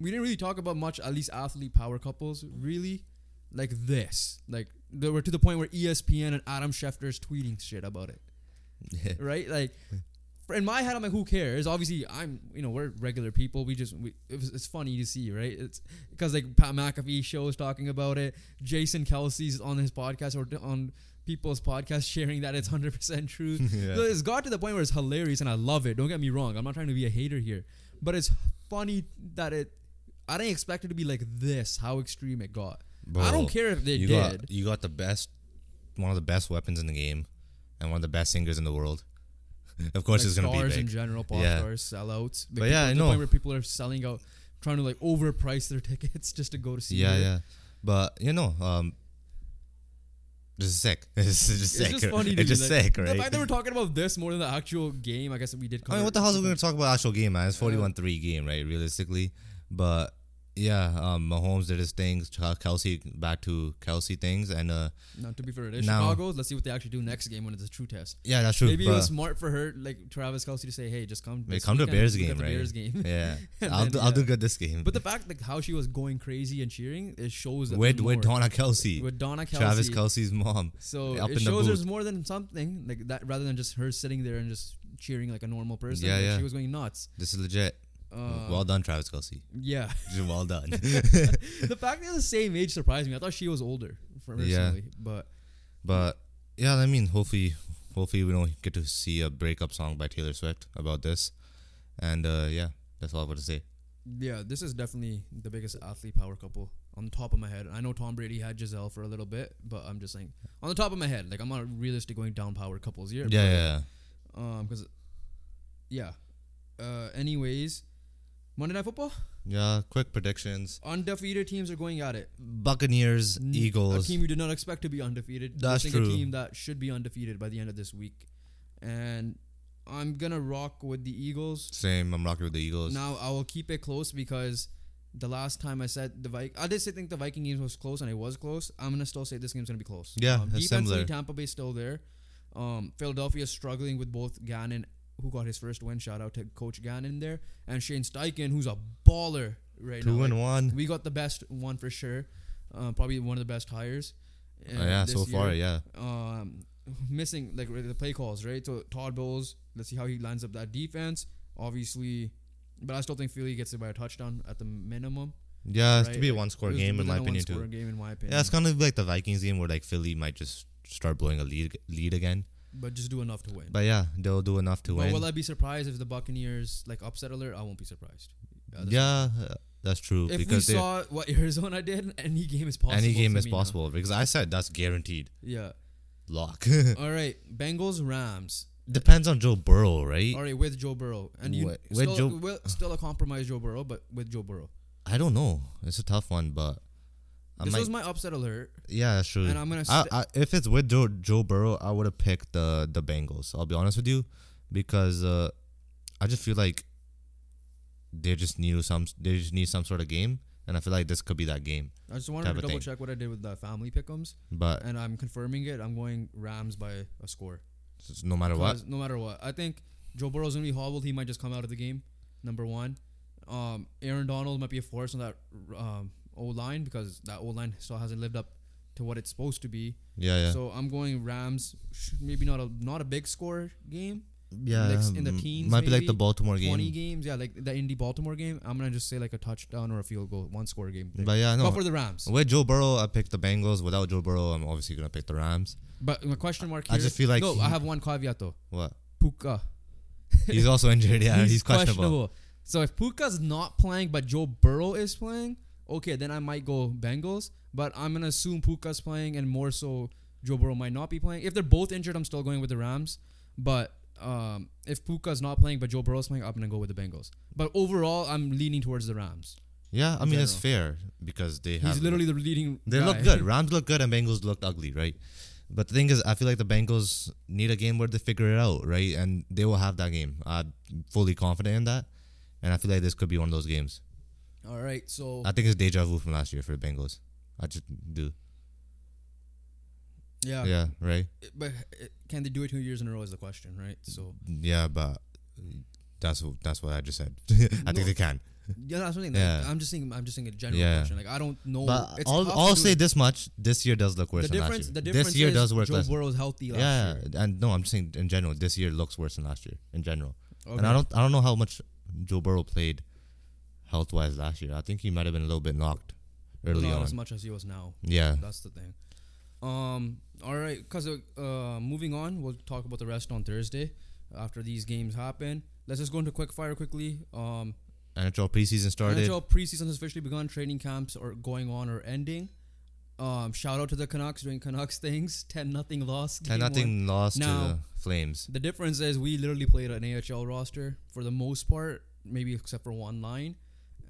A: we didn't really talk about much at least athlete power couples really like this. Like they were to the point where ESPN and Adam Schefter's tweeting shit about it. right? Like, in my head, I'm like, who cares? Obviously, I'm, you know, we're regular people. We just, we, it was, it's funny to see, right? It's because like Pat McAfee show is talking about it. Jason Kelce's on his podcast or on people's podcast sharing that it's 100% true.
B: Yeah.
A: So it's got to the point where it's hilarious and I love it. Don't get me wrong. I'm not trying to be a hater here, but it's funny that it, I didn't expect it to be like this, how extreme it got. I don't care if they
B: you
A: did.
B: got you got the best, one of the best weapons in the game, and one of the best singers in the world. of course,
A: like
B: it's gonna be big.
A: in general, pop
B: Yeah.
A: stars, sellouts. Like
B: But yeah, I
A: the
B: know.
A: point where people are selling out, trying to like overprice their tickets just to go to see.
B: yeah,
A: her.
B: yeah. But you know, um, this is sick. Is just
A: It's
B: sick.
A: just funny. To
B: it's just
A: like,
B: sick,
A: The
B: right?
A: fact that we're talking about this more than the actual game, I guess we did.
B: I mean, what the hell are we gonna talk about actual game, man? It's 41-3 game, right? Realistically, but yeah, um, Mahomes did his things. Kelce back to Kelce things, and uh,
A: Now, to be fair, it is
B: Now-
A: Chicago. Let's see what they actually do next game when it's a true test.
B: yeah, that's true.
A: Maybe it was smart for her, like Travis Kelce, to say, "Hey, just come.
B: Wait, come to a Bears game, right?
A: Bears game."
B: yeah, I'll
A: then,
B: do, I'll do good this game.
A: But the fact like how she was going crazy and cheering, it shows that
B: with with. Donna Kelce,
A: with Donna Kelce,
B: Travis Kelce's mom.
A: So it
B: in the
A: shows there's more than something like that, rather than just her sitting there and just cheering like a normal person.
B: Yeah,
A: like,
B: yeah.
A: She was going nuts.
B: This is legit.
A: Uh,
B: well done, Travis Kelce.
A: yeah.
B: well done.
A: the fact they're the same age surprised me. I thought she was older, personally,
B: Yeah.
A: but
B: But yeah, I mean, hopefully, hopefully we don't get to see a breakup song by Taylor Swift about this. And uh, yeah, that's all I want to say.
A: Yeah, this is definitely the biggest athlete power couple on the top of my head. I know Tom Brady had Gisele for a little bit, but I'm just saying on the top of my head, like I'm not realistic going down power couples here.
B: Yeah, yeah,
A: but, Um, because yeah. Uh, anyways, Monday Night Football,
B: yeah. Quick predictions:
A: undefeated teams are going at it.
B: Buccaneers,
A: N-
B: Eagles.
A: A team you did not expect to be undefeated.
B: That's
A: I think
B: true.
A: A team that should be undefeated by the end of this week, and I'm gonna rock with the Eagles.
B: Same. I'm rocking with the Eagles.
A: Now I will keep it close because the last time I said the Vi- I did say think the Viking game was close and it was close. I'm gonna still say this game's gonna be close.
B: Yeah,
A: um, defensively
B: similar.
A: Tampa Bay's still there. Um, Philadelphia is struggling with both Gannon, who got his first win. Shout out to Coach Gannon there, and Shane Steichen, who's a baller right
B: Two
A: now.
B: and
A: Like,
B: one.
A: We got the best one for sure. Um, probably one of the best hires. uh,
B: yeah, so far, yeah.
A: Um, missing like the play calls, right? So Todd Bowles, let's see how he lines up that defense. Obviously, but I still think Philly gets it by a touchdown at the minimum.
B: Yeah, it's
A: right?
B: to be a one score
A: was
B: game in my opinion too.
A: Game in my opinion.
B: Yeah, it's kind of like the Vikings game where like Philly might just start blowing a lead lead again.
A: But just do enough to win.
B: But yeah, they'll do enough to win.
A: but
B: win.
A: will I be surprised if the Buccaneers like upset alert? I won't be surprised. Yeah, that's
B: yeah, uh, that's true
A: If we
B: because they-
A: saw what Arizona did, any game is possible.
B: any game is
A: me now.
B: possible because I said that's guaranteed
A: Yeah.
B: lock.
A: All right. Bengals Rams.
B: Depends on Joe Burrow, right?
A: All right, with Joe Burrow, and you
B: With- with
A: still,
B: Joe-
A: will- still a compromise Joe Burrow, but with Joe Burrow.
B: I don't know. It's a tough one, but
A: This
B: might.
A: was my upset alert,
B: yeah, that's true.
A: and I'm gonna.
B: I,
A: St-
B: I, if it's with Joe Joe Burrow, I would have picked the the Bengals. I'll be honest with you, because uh, I just feel like they just need some they just need some sort of game, and I feel like this could be that game.
A: I just wanted to double
B: thing.
A: check what I did with the family pickums,
B: But
A: and I'm confirming it. I'm going Rams by a score.
B: no matter what.
A: No matter what, I think Joe Burrow's gonna be hobbled. He might just come out of the game. Number one, um, Aaron Donald might be a force on that um, O line because that O line still hasn't lived up to what it's supposed to be.
B: yeah, yeah,
A: So I'm going Rams. Maybe not a not a big score game.
B: yeah,
A: like in the teens,
B: might be like the
A: maybe,
B: Baltimore
A: Twenty
B: game.
A: games, yeah, like the Indy Baltimore game. I'm gonna just say like a touchdown or a field goal, one score game.
B: But yeah, no.
A: But for the Rams.
B: With Joe Burrow, I picked the Bengals. Without Joe Burrow, I'm obviously gonna pick the Rams.
A: But my question mark Here, I
B: just feel like
A: no.
B: he-
A: I have one caveat though.
B: What?
A: Puka.
B: He's also injured. Yeah, he's, questionable.
A: So if Puka's not playing, but Joe Burrow is playing, okay, then I might go Bengals. But I'm gonna assume Puka's playing, and more so Joe Burrow might not be playing. If they're both injured, I'm still going with the Rams. But um, if Puka's not playing, but Joe Burrow's playing, I'm gonna go with the Bengals. But overall, I'm leaning towards the Rams.
B: Yeah, I mean it's fair because they have
A: He's literally the leading.
B: They
A: guy.
B: look good. Rams look good and Bengals looked ugly, right? But the thing is, I feel like the Bengals need a game where they figure it out, right? And they will have that game. I'm fully confident in that. And I feel like this could be one of those games.
A: All right, so
B: I think it's deja vu from last year for the Bengals. I just do.
A: yeah,
B: Yeah, right?
A: but uh, can they do it two years in a row? Is the question, right? So
B: Yeah, but that's what, that's what I just said. I
A: No.
B: think they can.
A: yeah, that's something.
B: Yeah.
A: I'm just saying. I'm just saying a general
B: Yeah.
A: question. Like I don't know.
B: but
A: It's
B: I'll, I'll say
A: it.
B: this much. This year does look worse
A: the
B: than last year.
A: The difference
B: this year does work
A: Joe
B: less.
A: Burrow's healthy last
B: Yeah,
A: year.
B: and no, I'm just saying in general, this year looks worse than last year in general.
A: Okay.
B: And I don't I don't know how much Joe Burrow played health wise last year. I think he might have been a little bit knocked early
A: not
B: on.
A: as much as he was now.
B: Yeah.
A: That's the thing. Um. All right. Cause uh, moving on, we'll talk about the rest on Thursday after these games happen. Let's just go into quick fire quickly. Um.
B: NHL preseason started.
A: NHL preseason has officially begun. Training camps are going on or ending. Um. Shout out to the Canucks doing Canucks things. Ten nothing loss.
B: Ten nothing lost to the Flames.
A: The difference is we literally played an AHL roster for the most part, maybe except for one line,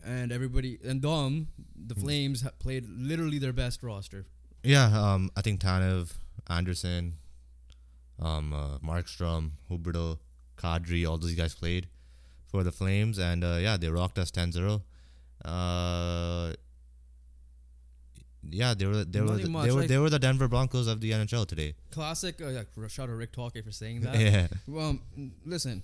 A: and everybody and Dom, the
B: Hmm.
A: Flames ha- played literally their best roster.
B: Yeah, um, I think Tanev, Andersson, um, uh, Markstrom, Huberdeau, Kadri, all those guys played for the Flames, and uh, yeah, they rocked us 10-0. Uh, yeah, they were they were the,
A: much,
B: they were
A: like-
B: they were the Denver Broncos of the NHL today.
A: Classic. Uh, yeah, shout out to Rick Talkey for saying that.
B: yeah,
A: Well, listen,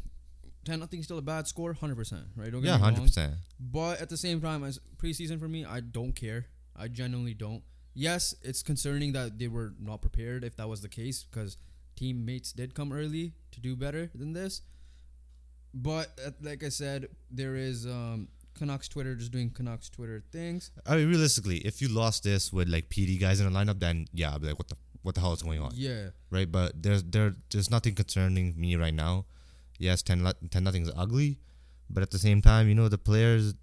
A: ten nothing still a bad score, hundred percent, right? Don't get
B: yeah,
A: me
B: hundred
A: wrong.
B: percent.
A: But at the same time, as preseason for me, I don't care. I genuinely don't. Yes, it's concerning that they were not prepared. If that was the case, because teammates did come early to do better than this. But uh, like I said, there is um, Canucks Twitter just doing Canucks Twitter things.
B: I mean, realistically, if you lost this with like PD guys in the lineup, then yeah, I'd be like, what the what the hell is going on?
A: Yeah,
B: right? But there's there there's nothing concerning me right now. Yes, 10, lo- 10 nothing is ugly, but at the same time, you know the players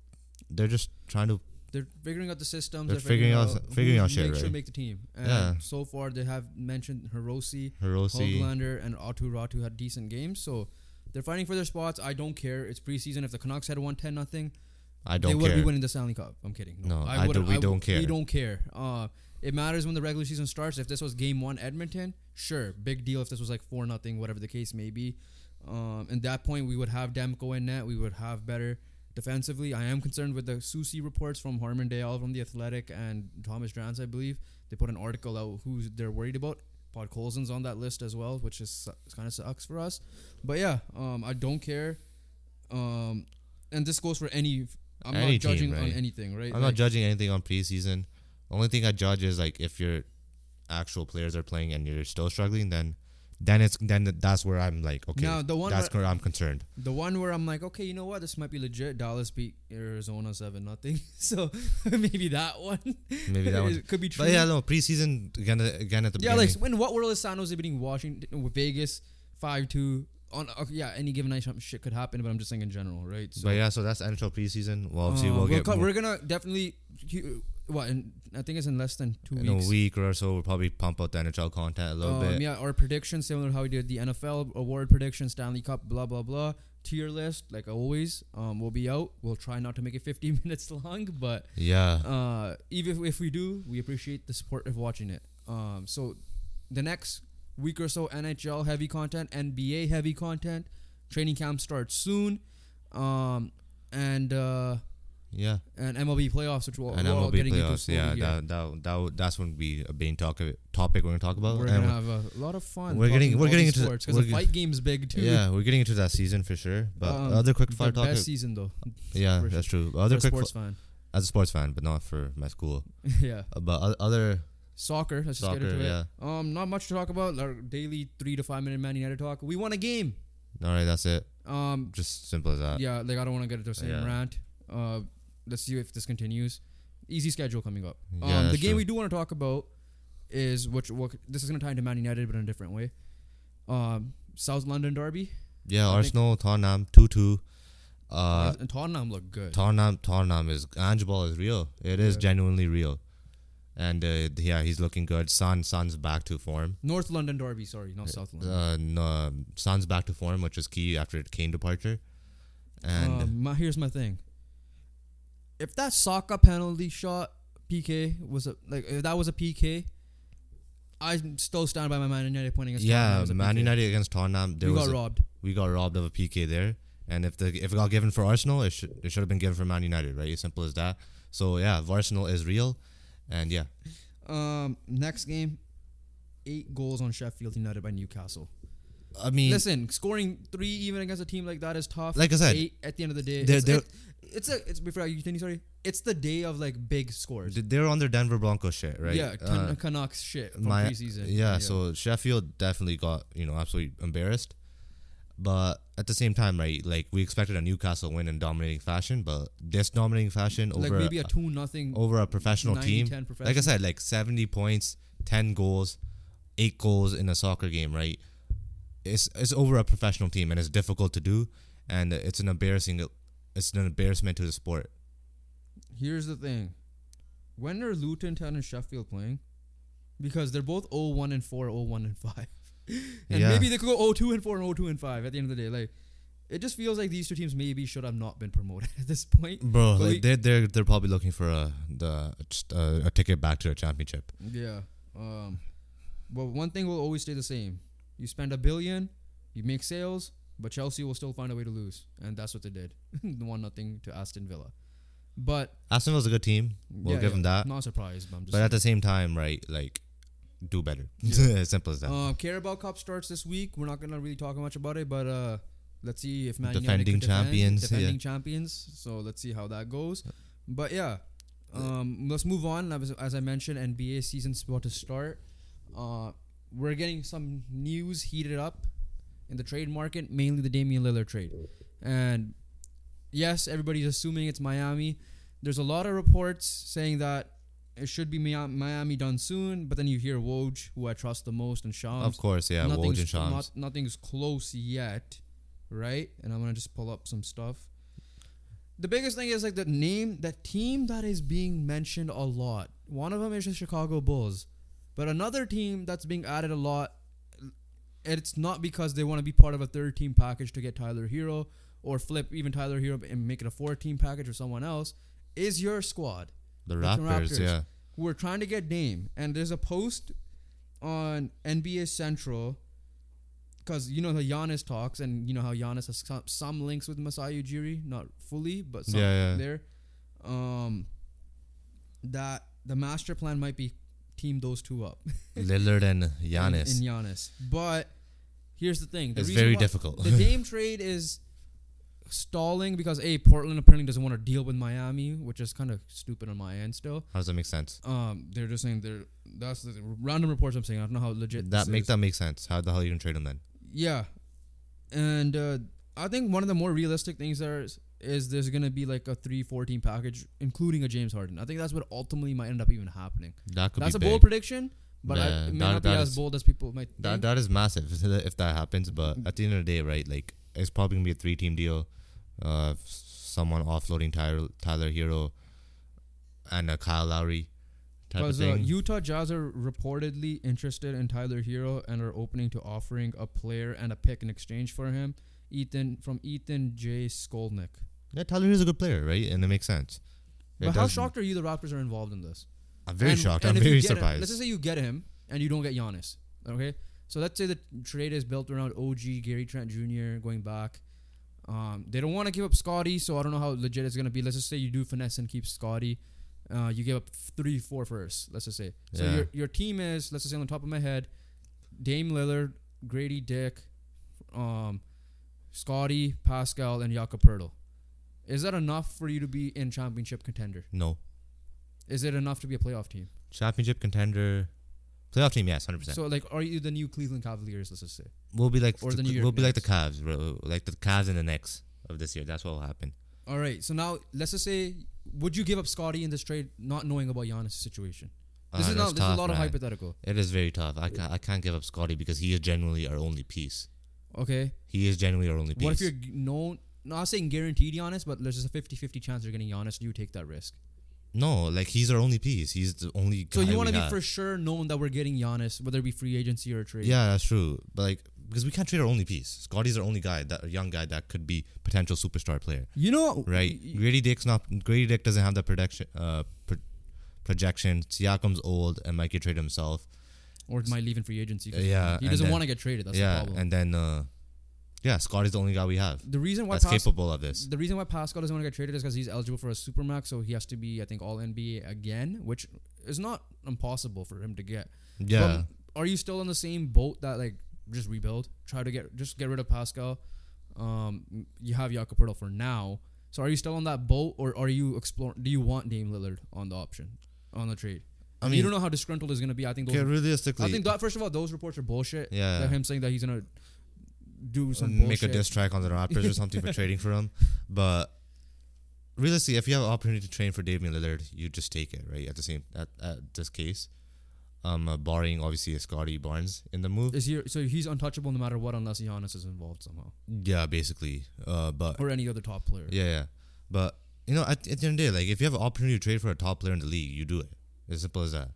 B: they're just trying to.
A: They're figuring out the systems.
B: They're
A: They're,
B: figuring out- figuring out shit,
A: make
B: right?
A: make the team. And
B: Yeah.
A: So far, they have mentioned Hiroshi,
B: Hiroshi.
A: Hoglander, and Aatu Räty had decent games. So they're fighting for their spots. I don't care. It's preseason. If the Canucks had won ten nothing,
B: I don't They
A: would be winning the Stanley Cup. I'm kidding.
B: No, I
A: wouldn't-
B: do- we
A: w-
B: don't care.
A: We don't care. Uh, it matters when the regular season starts. If this was Game One, Edmonton, sure, big deal. If this was like four nothing, whatever the case may be, um, at that point we would have Demko in net. We would have better defensively. I am concerned with the Susie reports from Harman Dayal from the Athletic and Thomas Drance, I believe. They put an article out who they're worried about. Podkolzin's on that list as well, which is kind of sucks for us. But yeah, um, I don't care. Um, and this goes for any. I'm
B: Any
A: not judging
B: team,
A: on
B: right?
A: anything, right?
B: I'm
A: Like,
B: not judging anything on preseason. The only thing I judge is like if your actual players are playing and you're still struggling, then then it's then that's where I'm like, okay,
A: Now, the one
B: that's
A: where-
B: I'm concerned.
A: The one where I'm like, okay, you know what? This might be legit. Dallas beat Arizona seven nothing. So maybe that one.
B: Maybe that one.
A: Could be true.
B: But yeah, no preseason again. Again at the
A: yeah.
B: beginning.
A: Like when what world is San Jose beating Washington with Vegas five two on? Okay, yeah, any given night, shit could happen. But I'm just saying in general, right? So
B: but yeah, so that's NHL preseason. Well, obviously
A: uh,
B: we'll
A: we'll
B: get
A: co- we're gonna definitely. What? In, I think it's in less than two
B: in a
A: weeks.
B: week or so. We'll probably pump out the NHL content a little
A: Um,
B: bit.
A: Yeah, our predictions similar to how we did the NFL award predictions, Stanley Cup, blah blah blah. Tier list, like always, um, will be out. We'll try not to make it 15 minutes long, but
B: Yeah,
A: uh, even if, if we do, we appreciate the support of watching it. Um, so the next week or so, NHL heavy content, NBA heavy content. Training camp starts soon, um, and uh,
B: yeah.
A: and MLB playoffs, which we'll,
B: And
A: we're all
B: MLB
A: getting into
B: playoffs.
A: slowly
B: Yeah, that, that that that's when be a main talk topic we're gonna talk about.
A: we're gonna have a lot of fun.
B: We're getting- we're getting into
A: sports because the fight game's big too.
B: yeah, we're getting into that season for sure. But
A: Um,
B: other quick fire talk.
A: best season though.
B: Yeah, that's true. Other
A: a
B: quick
A: sports fan.
B: as a sports fan, but not for my school.
A: yeah.
B: Uh, But other
A: Soccer. Let's just get
B: Soccer,
A: into
B: yeah.
A: it. Um, not much to talk about. Our daily three to five minute Man United talk. We won a game.
B: all right, that's it.
A: Um,
B: Just simple as that.
A: yeah, like I don't want to get into the same
B: Yeah.
A: rant. Uh, let's see if this continues. Easy schedule coming up.
B: Yeah,
A: um, the game
B: true.
A: we do want to talk about is which. What, this is going to tie into Man United, but in a different way. Um, South London derby.
B: Yeah,
A: I think-
B: Arsenal, Tottenham, two two. Uh,
A: and Tottenham look good.
B: Tottenham, Tottenham is Ange ball is real. It is
A: Yeah.
B: genuinely real, and uh, yeah, he's looking good. Son, Son's back to form.
A: North London derby. Sorry, not South London.
B: Uh, no, Son's back to form, which is key after Kane departure. And
A: um, my, here's my thing. If that Saka penalty shot PK was a like if that was a PK, I still stand by my Man United pointing against Tottenham
B: yeah,
A: a
B: Man United against Tottenham, there
A: we got
B: a-
A: robbed.
B: we got robbed of a PK there. And if the if it got given for Arsenal, it should it should have been given for Man United, right? As simple as that. So yeah, Arsenal is real, and yeah,
A: Um, next game, eight goals on Sheffield United by Newcastle.
B: I mean,
A: Listen, scoring three even against a team like that is tough.
B: Like I said,
A: eight at the end of the day,
B: they're- they're-
A: it- it's a it's before you continue. Sorry, it's the day of like big scores.
B: they're on their Denver Broncos shit, right?
A: Yeah,
B: Uh,
A: Canucks shit from
B: my-
A: preseason.
B: yeah, so Sheffield definitely got you know absolutely embarrassed, but at the same time, right? Like we expected a Newcastle win in dominating fashion, but this dominating fashion
A: like
B: over
A: maybe
B: a,
A: a two nothing.
B: over a professional
A: 90,
B: team.
A: 10
B: Like I said, like seventy points, ten goals, eight goals in a soccer game, right? It's it's over a professional team, and it's difficult to do, and it's an embarrassing, it's an embarrassment to the sport.
A: Here's the thing. When are Luton Town and Sheffield playing? Because they're both 0-1 and 4, 0-1 and 5. and
B: Yeah.
A: maybe they could go 0-2 and 4 and 0-2 and 5 at the end of the day. Like it just feels like these two teams maybe should have not been promoted at this point.
B: Bro,
A: But
B: like they're they're they're probably looking for a the a, a ticket back to the championship.
A: Yeah. Um but one thing will always stay the same. You spend a billion, you make sales, but Chelsea will still find a way to lose. And that's what they did. one nothing to Aston Villa. But
B: Aston Villa's a good team. We'll
A: yeah,
B: give
A: yeah,
B: them that.
A: Not surprised, but
B: But at the same time, right, like do better.
A: Yeah.
B: Simple as that.
A: Um, Carabao Cup starts this week. We're not gonna really talk much about it, but uh, let's see if Man United
B: Defending
A: defend,
B: champions,
A: defending
B: yeah.
A: champions. So let's see how that goes. But yeah, um, let's move on. As, as I mentioned, NBA season's about to start. Uh, we're getting some news heated up in the trade market, mainly the Damian Lillard trade, and yes, everybody's assuming it's Miami. There's a lot of reports saying that it should be Miami done soon, but then you hear Woj, who I trust the most, and Shams.
B: of course, yeah. Woj and
A: nothing's,
B: Shams.
A: not, nothing's close yet, right? And I'm gonna just pull up some stuff. the biggest thing is like the name, that team that is being mentioned a lot. One of them is the Chicago Bulls, but another team that's being added a lot. It's not because they want to be part of a third team package to get Tyler Herro or flip even Tyler Herro and make it a four team package or someone else. Is your squad
B: The Raptors, yeah.
A: who are trying to get Dame, and there's a post on NBA Central because you know the Giannis talks, and you know how Giannis has some, some links with Masai Ujiri, not fully, but some
B: Yeah, yeah.
A: there. Um, that the master plan might be team those two up,
B: Lillard and Giannis.
A: in, Giannis. But here's the thing: the
B: It's very difficult.
A: the Dame trade is stalling because a Portland apparently doesn't want to deal with Miami, which is kind of stupid on my end still.
B: How does that make sense?
A: Um, they're just saying they're that's the random reports I'm saying. I don't know how legit
B: That make
A: is.
B: that make sense. How the hell are you gonna trade them then?
A: Yeah, and uh, I think one of the more realistic things there is, is there's gonna be like a three fourteen package, including a James Harden. I think that's what ultimately might end up even happening.
B: That could
A: That's a
B: big.
A: bold prediction, but I, it may
B: that-
A: not be
B: that
A: as bold as people might think.
B: That that is massive if that happens. But at the end of the day, right? Like it's probably gonna be a three team deal. Uh, someone offloading Tyler Tyler Herro and a Kyle Lowry type of
A: uh,
B: thing.
A: Utah Jazz are reportedly interested in Tyler Herro and are opening to offering a player and a pick in exchange for him. Ethan from Ethan J. Skolnick.
B: Yeah, Tyler Herro's a good player, right? And it makes sense. It
A: But how shocked are you the Raptors are involved in this?
B: I'm very
A: And-
B: shocked.
A: and
B: I'm very
A: get him-
B: surprised.
A: let's just say you get him and you don't get Giannis. Okay, so let's say the trade is built around OG Gary Trent Jr. going back. Um, they don't want to give up Scotty, so I don't know how legit it's gonna be. Let's just say you do finesse and keep Scotty. Uh, you give up three, four first. Let's just say. So
B: Yeah.
A: your your team is let's just say on the top of my head, Dame Lillard, Grady Dick, um, Scotty, Pascal, and Jakob Poeltl. Is that enough for you to be in championship contender?
B: no
A: Is it enough to be a playoff team?
B: championship contender, playoff team. Yes, hundred percent.
A: So like, are you the new Cleveland Cavaliers? Let's just say.
B: We'll be like
A: or the
B: the,
A: New York
B: we'll be like the
A: Knicks.
B: Cavs, bro. like the Cavs and the Knicks of this year. That's what will happen.
A: All right. So now let's just say, would you give up Scotty in this trade, not knowing about Giannis' situation? This
B: Ah,
A: is not. This is a
B: tough,
A: lot of hypothetical.
B: It is very tough. I can't, I can't give up Scotty because he is genuinely our only piece.
A: Okay.
B: He is genuinely our only piece.
A: What if you're known? Not saying guaranteed Giannis, but there's just a 50-50 chance you're getting Giannis. Do you take that risk?
B: no, like he's our only piece. He's the only.
A: So you want to be
B: have.
A: for sure known that we're getting Giannis, whether it be free agency or a trade.
B: Yeah, that's true. But like, because we can't trade our only piece. Scotty's our only guy, that a young guy that could be potential superstar player.
A: You know.
B: Right.
A: y-
B: Grady Dick's not. Grady Dick doesn't have the projection. Uh, pro- projection. Siakam's old and might get traded himself.
A: Or might leave in free agency. 'cause
B: Yeah,
A: He doesn't want to get traded. That's the
B: yeah,
A: problem.
B: and then uh, yeah, Scott is the only guy we have
A: the reason why
B: that's
A: Pas-
B: capable of this.
A: The reason why Pascal doesn't want to get traded is because he's eligible for a supermax, so he has to be, I think, all NBA again, which is not impossible for him to get.
B: Yeah,
A: But are you still on the same boat that like just rebuild, try to get just get rid of Pascal? Um, you have Jakob for now. So are you still on that boat, or are you exploring? Do you want Dame Lillard on the option on the trade?
B: I mean, you
A: don't know how disgruntled is going to be. I think those.
B: okay, realistically,
A: I think that first of all, those reports are bullshit.
B: Yeah.
A: that him saying that he's gonna do some
B: make
A: bullshit.
B: a diss track on the Raptors or something for trading for him. But realistically, if you have an opportunity to train for Damian Lillard, you just take it, right? At the same at, at this case, um, uh, barring obviously Scotty Barnes in the move.
A: Is he so he's untouchable no matter what unless Giannis is involved somehow
B: Yeah, basically. Uh, but
A: or any other top player.
B: yeah, yeah. But you know, at, at the end of the day, like if you have an opportunity to trade for a top player in the league, you do it. As simple as that.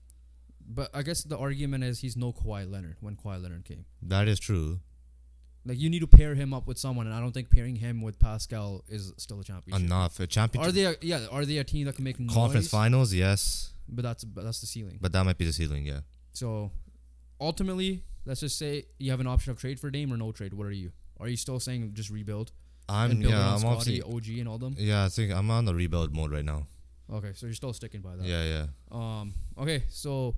A: But I guess the argument is he's no Kawhi Leonard when Kawhi Leonard came.
B: That is true.
A: Like you need to pair him up with someone, and I don't think pairing him with Pascal is still a championship.
B: Enough. A championship
A: Are they? A, yeah, are they a team that can make
B: conference
A: noise?
B: finals, yes,
A: But that's but that's the ceiling.
B: but that might be the ceiling. Yeah.
A: So ultimately, let's just say you have an option of trade for Dame or no trade. What are you? Are you still saying just rebuild
B: I'm yeah. I'm
A: Scotty,
B: obviously
A: OG, and all them?
B: yeah. I think I'm on the rebuild mode right now.
A: Okay, so you're still sticking by that.
B: Yeah, yeah.
A: Um. Okay. So,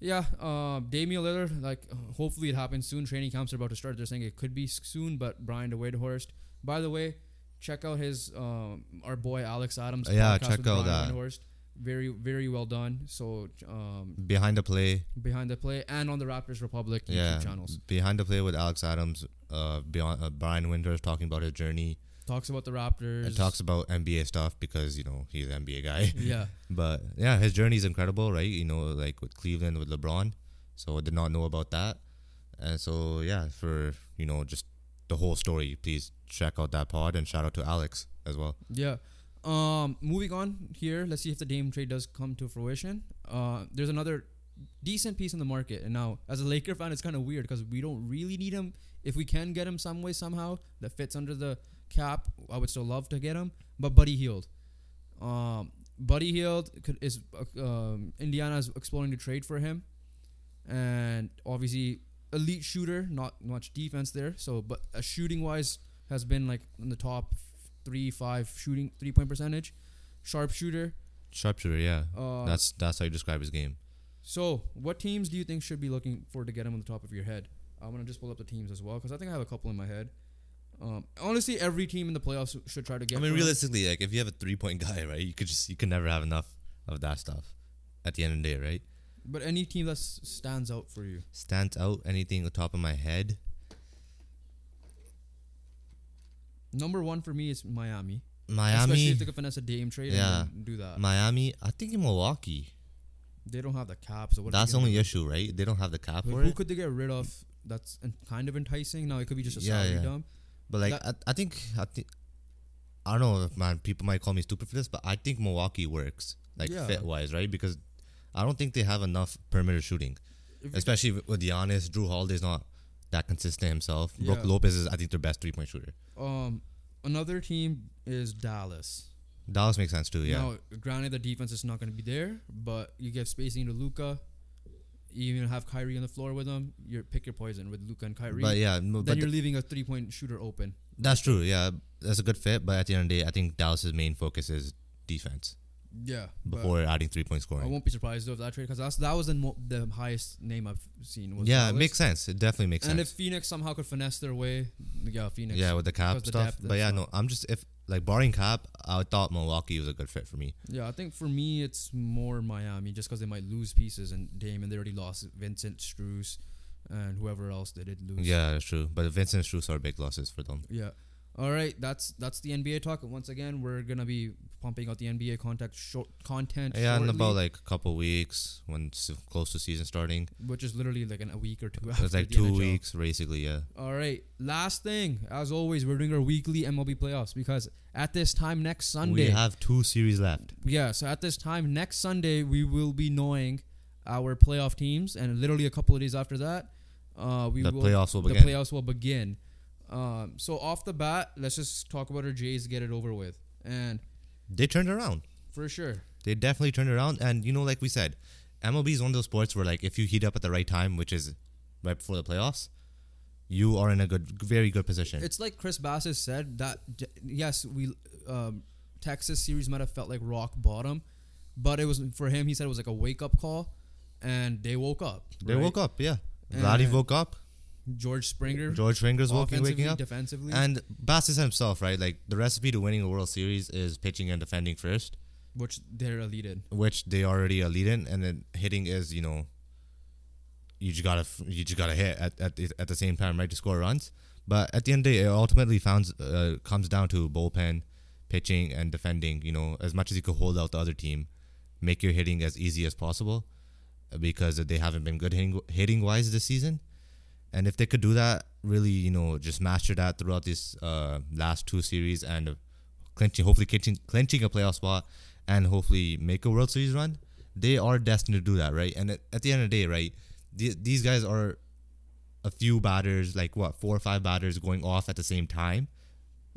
A: yeah. Um. Damian Lillard. Like, uh, hopefully it happens soon. Training camps are about to start. They're saying it could be soon, but Brian Windhorst. By the way, check out his um our boy Alex Adams.
B: Yeah, check out
A: Brian
B: that.
A: Very very well done. So um
B: Behind the play,
A: behind the play and on the Raptors Republic YouTube
B: yeah.
A: channels
B: Behind the play with Alex Adams, uh, beyond uh, Brian Winters talking about his journey
A: talks about the Raptors.
B: and talks about NBA stuff because you know he's an NBA guy.
A: Yeah.
B: But yeah, his journey is incredible, right? You know, like with Cleveland with LeBron. So I did not know about that. And so yeah, for you know, just the whole story, please check out that pod and shout out to Alex as well.
A: Yeah. Um, moving on here, let's see if the Dame trade does come to fruition. Uh, there's another decent piece in the market, and now as a Laker fan, it's kind of weird because we don't really need him. If we can get him some way somehow that fits under the cap, I would still love to get him. But Buddy Hield, um, Buddy Hield could, is uh, um, Indiana is exploring to trade for him, and obviously elite shooter, not much defense there. So, but uh, shooting wise, has been like in the top three, five shooting three point percentage, sharpshooter.
B: Sharpshooter, yeah.
A: Uh,
B: that's that's how you describe his game.
A: so. What teams do you think should be looking for to get him on the top of your head? I'm gonna just pull up the teams as well because I think I have a couple in my head. Um, honestly, every team in the playoffs should try to get.
B: I mean,
A: him.
B: realistically, like if you have a three point guy, right, you could just you can never have enough of that stuff. At the end of the day, right?
A: but any team that stands out for you.
B: Stands out anything on top of my head?
A: Number one for me is Miami.
B: Miami, especially
A: if they could finesse a Dame trade
B: Yeah.
A: and do that.
B: Miami. I think in Milwaukee.
A: they don't have the cap, so what
B: That's the only
A: do?
B: issue, right? They don't have the cap
A: Like, who
B: it.
A: could they get rid of? That's en- kind of enticing. Now it could be just a
B: Yeah,
A: salary
B: yeah.
A: dump.
B: But like,
A: That-
B: I, I think I think I don't know if man people might call me stupid for this, but I think Milwaukee works like
A: Yeah.
B: fit wise, right? Because I don't think they have enough perimeter shooting,
A: If
B: especially with, Giannis. Jrue Holiday's not that consistent himself. Brook
A: Yeah.
B: Lopez is, I think, their best three point shooter.
A: Um, another team is Dallas.
B: Dallas makes sense too. Yeah,
A: Now, granted, the defense is not going to be there, but you give spacing to Luka. You even have Kyrie on the floor with them. You pick your poison with Luka and Kyrie.
B: but yeah,
A: then
B: but
A: you're
B: th-
A: leaving a three point shooter open.
B: that's true. Yeah, that's a good fit. But at the end of the day, I think Dallas's main focus is defense
A: Yeah.
B: before adding three point scoring, I
A: won't be surprised though if that trade because that was the, mo- the highest name I've seen. Was
B: Yeah, it makes sense. It definitely makes
A: And
B: sense.
A: And if Phoenix somehow could finesse their way, yeah, Phoenix.
B: yeah, with the cap stuff.
A: depth
B: but yeah, no, I'm just if like barring cap, I thought Milwaukee was a good fit for me.
A: Yeah, I think for me it's more Miami just because they might lose pieces and Dame and they already lost Vincent Strus and whoever else they did lose.
B: Yeah, that's true. But Vincent Strus are big losses for them.
A: Yeah. All right, that's that's the NBA talk. Once again, we're gonna be pumping out the NBA contact short content.
B: Yeah, in about like a couple weeks when it's close to season starting.
A: which is literally like in a week or two. After
B: It's like two
A: NHL.
B: weeks, basically. Yeah.
A: All right, last thing, as always, we're doing our weekly MLB playoffs because at this time next Sunday,
B: We have two series left.
A: yeah. So at this time next Sunday, we will be knowing our playoff teams, and literally a couple of days after that, uh, we
B: The
A: will
B: playoffs will
A: the
B: begin.
A: playoffs will begin. Um, so off the bat, let's just talk about our Jays, get it over with, and
B: They turned around.
A: for sure,
B: They definitely turned around. And you know, like we said, MLB is one of those sports where like if you heat up at the right time, which is right before the playoffs, you are in a good, very good position.
A: It's like Chris Bassitt said that yes, we um, Texas series might have felt like rock bottom, but it was for him. He said it was like a wake up call, and they woke up.
B: they woke up. Yeah. Vladdy woke up.
A: George Springer,
B: George Springer's
A: offensively,
B: waking up.
A: defensively,
B: And Bassitt said himself, right? Like the recipe to winning a World Series is pitching and defending first,
A: which they're elite in.
B: which they already are lead in, and then hitting is you know. You just gotta you just gotta hit at at the, at the same time, right, to score runs. But at the end of the day, it ultimately found, uh, comes down to bullpen, pitching, and defending. You know, as much as you could hold out the other team, make your hitting as easy as possible, because they haven't been good hitting hitting wise this season. And if they could do that, really, you know, just master that throughout this uh, last two series and clinching, hopefully clinching, clinching a playoff spot, and hopefully make a World Series run, they are destined to do that, right? And at, at the end of the day, right, the, these guys are a few batters, like what, four or five batters going off at the same time,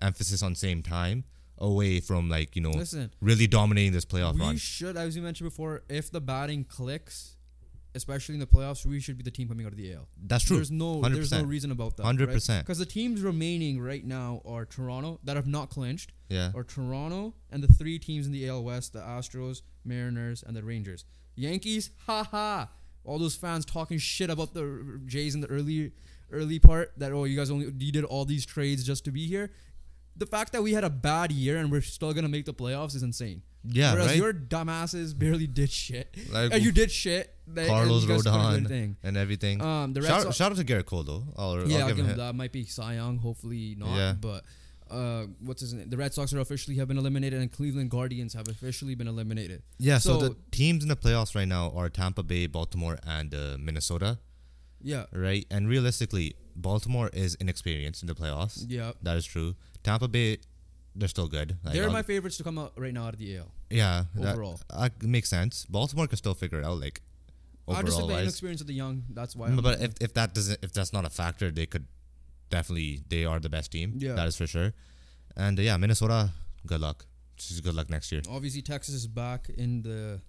B: emphasis on same time, away from like, you know,
A: Listen,
B: really dominating this playoff
A: we
B: run.
A: should, as you mentioned before, if the batting clicks, especially in the playoffs, we should be the team coming out of the AL.
B: That's true.
A: There's no, there's no reason about that.
B: 100%.
A: Because the teams remaining right now are Toronto that have not clinched,
B: Yeah.
A: are Toronto and the three teams in the AL West: the Astros, Mariners, and the Rangers. Yankees, ha ha! All those fans talking shit about the Jays in the early, early part that oh you guys only you did all these trades just to be here. The fact that we had a bad year and we're still gonna make the playoffs is insane.
B: Yeah,
A: Whereas
B: right?
A: your dumbasses barely did shit.
B: Like,
A: and you did shit. they-
B: Carlos
A: and you guys couldn't do
B: Rodon and everything.
A: Um, the Red
B: shout,
A: Sox-
B: shout out to Gerrit Cole though. I'll, I'll
A: yeah, I'll
B: give
A: give
B: him
A: him that. Might be Cy Young, hopefully not.
B: Yeah.
A: But uh, what's his name? The Red Sox are officially have been eliminated, and Cleveland Guardians have officially been eliminated.
B: Yeah, so,
A: So-
B: the teams in the playoffs right now are Tampa Bay, Baltimore, and uh, Minnesota,
A: Yeah,
B: right? And realistically, Baltimore is inexperienced in the playoffs.
A: yeah.
B: That is true. Tampa Bay they're still good. Like,
A: They're
B: I'll-
A: my favorites to come out right now out of the AL.
B: yeah that-
A: overall.
B: uh, makes sense. Baltimore can still figure it out. Like
A: I just
B: overall
A: think the inexperience of the young. That's why. I'm-
B: But if if that doesn't if that's not a factor, they could definitely they are the best team.
A: Yeah.
B: that is for sure. And uh, yeah, Minnesota, good luck. Just good luck next year
A: obviously Texas is back in the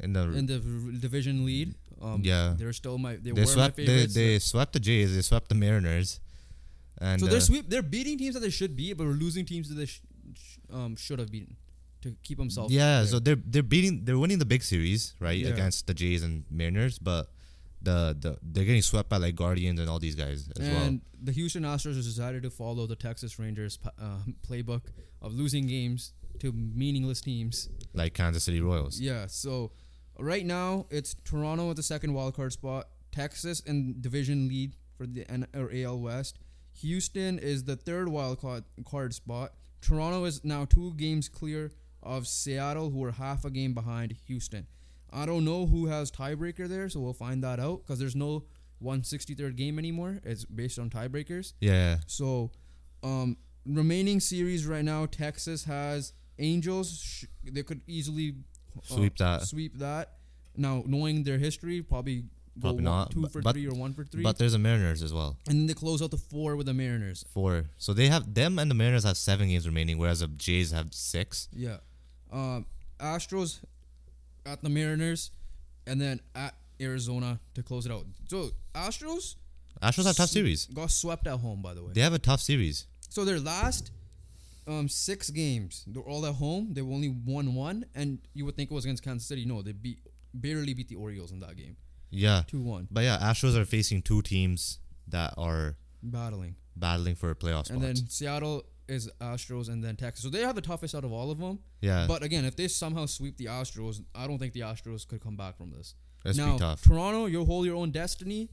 B: in the.
A: in the division lead. Um,
B: Yeah.
A: they're still my. They,
B: they
A: were
B: swept
A: my
B: they,
A: favorites.
B: they swept the Jays. They swept the Mariners. And
A: so
B: uh,
A: they're sweep. They're beating teams that they should beat, but we're losing teams that they sh- sh- um, should have beaten to keep themselves.
B: yeah,
A: there.
B: so they're they're beating they're winning the big series right
A: Yeah.
B: against the Jays and Mariners, but the the they're getting swept by like Guardians and all these guys as well.
A: and the Houston Astros has decided to follow the Texas Rangers uh, playbook of losing games to meaningless teams.
B: Like Kansas City Royals.
A: Yeah, so right now it's Toronto at the second wild card spot, Texas in division lead for the N- or AL West. Houston is the third wild card, card spot. Toronto is now two games clear of Seattle, who are half a game behind Houston. I don't know who has tiebreaker there, so we'll find that out because there's no 163rd game anymore. It's based on tiebreakers.
B: Yeah,
A: So, um, remaining series right now, Texas has Angels. Sh- they could easily uh,
B: Sweep that.
A: Sweep that. Now, knowing their history, probably
B: Probably not,
A: two
B: but-
A: for
B: but-
A: three or one for three.
B: but there's a Mariners as well.
A: and then they close out the four with the Mariners.
B: Four. So they have them and the Mariners have seven games remaining, whereas the Jays have six.
A: Yeah. Um, Astros at the Mariners, and then at Arizona to close it out. So Astros
B: Astros have tough series.
A: got swept at home, by the way.
B: They have a tough series.
A: So their last um, six games, they're all at home. They only won one, and you would think it was against Kansas City. No, they beat barely beat the Orioles in that game,
B: Yeah,
A: two one,
B: but yeah, Astros are facing two teams that are
A: battling.
B: battling for a playoff spots.
A: And then Seattle is Astros, and then Texas. So they have the toughest out of all of them.
B: yeah,
A: But again, if they somehow sweep the Astros, I don't think the Astros could come back from this.
B: that's
A: now,
B: be tough.
A: Toronto, you hold your own destiny.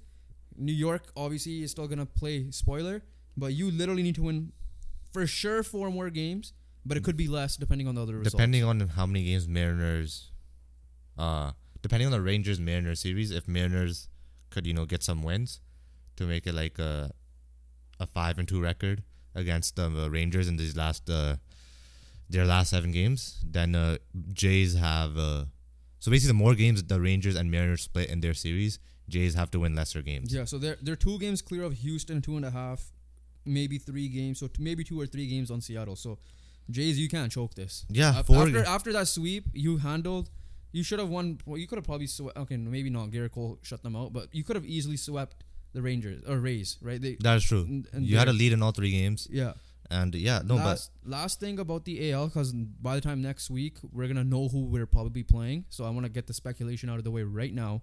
A: New York, obviously, is still gonna play spoiler, but you literally need to win for sure four more games. But it could be less depending on the other results.
B: Depending on how many games Mariners, uh, depending on the Rangers Mariners series, if Mariners could you know get some wins to make it like a a five and two record against the uh, Rangers in these last uh their last seven games, then uh, Jays have uh so basically the more games the Rangers and Mariners split in their series, Jays have to win lesser games.
A: Yeah, so they're they're two games clear of Houston, two and a half, maybe three games. So t- maybe two or three games on Seattle. So Jays, you can't choke this.
B: Yeah,
A: Af- after after that sweep, you handled. You should have won. Well, you could have probably swept. Okay, maybe not. Gerrit Cole shut them out, but you could have easily swept the Rangers or Rays, right? They,
B: That is true.
A: And- and
B: you had a lead in all three games,
A: yeah.
B: and yeah, no,
A: last, last thing about the AL, because by the time next week we're gonna know who we're probably playing. So I want to get the speculation out of the way right now.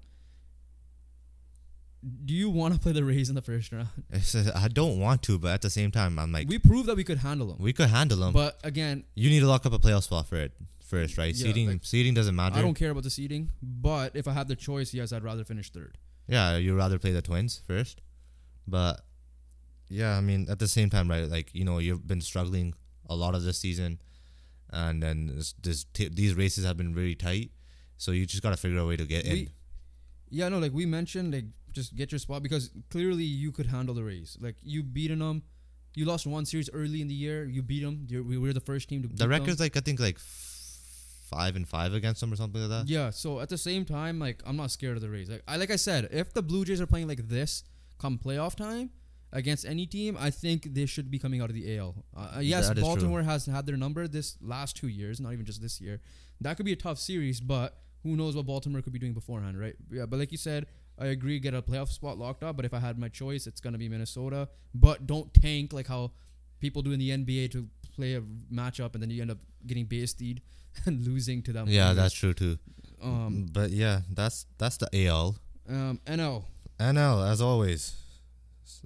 A: Do you want to play the Rays in the first round?
B: but I don't want to, but at the same time, I'm like,
A: we proved that we could handle them,
B: we could handle them.
A: but again,
B: you need to lock up a playoff spot for it first, right?
A: Yeah,
B: seating,
A: like,
B: seating doesn't matter.
A: I don't care about the seeding. But if I had the choice, yes, I'd rather finish third.
B: Yeah, you'd rather play the Twins first, but yeah, I mean, at the same time, right? Like you know, you've been struggling a lot of this season, and then this, this t- these races have been really tight. So you just gotta figure out a way to get in.
A: We, yeah, no, like we mentioned, like just get your spot because clearly you could handle the race. Like you beaten them. You lost one series early in the year. You beat them. We were the first team to beat
B: The
A: them.
B: record's like I think like five and five against them or something like that.
A: Yeah, so at the same time, like I'm not scared of the Rays. Like I like I said, if the Blue Jays are playing like this come playoff time against any team, I think they should be coming out of the AL. Uh, yes,
B: That is true.
A: Baltimore has had their number this last two years, not even just this year. That could be a tough series, but who knows what Baltimore could be doing beforehand, right? Yeah, but like you said, I agree, get a playoff spot locked up. But if I had my choice, it's gonna be Minnesota. But don't tank like how people do in the NBA to play a matchup and then you end up getting basted and losing to them.
B: Yeah, that's true too.
A: um
B: but yeah, that's that's the AL.
A: um NL.
B: NL as always,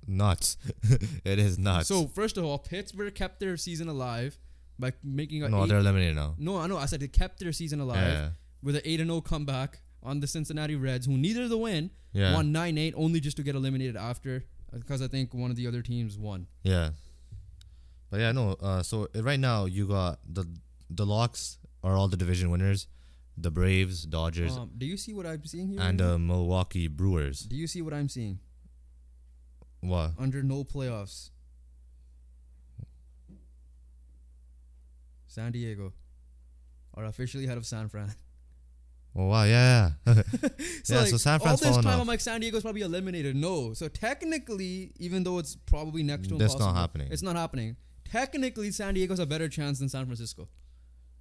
B: nuts. it is nuts.
A: So first of all, Pittsburgh kept their season alive by making a
B: no,
A: eight,
B: they're eliminated now.
A: no, I know. I said they kept their season alive
B: Yeah,
A: with an eight and zero comeback on the Cincinnati Reds, who needed the win,
B: yeah,
A: won nine eight, only just to get eliminated after because I think one of the other teams won.
B: yeah. But yeah, no. Uh, so uh, right now you got the the locks are all the division winners, the Braves, Dodgers,
A: Um, do you see what I'm seeing here?
B: and uh, Milwaukee Brewers.
A: do you see what I'm seeing
B: What?
A: under no playoffs? San Diego are officially ahead of San Fran.
B: Oh wow, yeah, yeah.
A: So
B: Yeah,
A: like,
B: so San
A: all this time,
B: off.
A: I'm like San Diego's probably eliminated. No, so technically, even though it's probably next to
B: That's not happening.
A: It's not happening. Technically, San Diego's a better chance than San Francisco.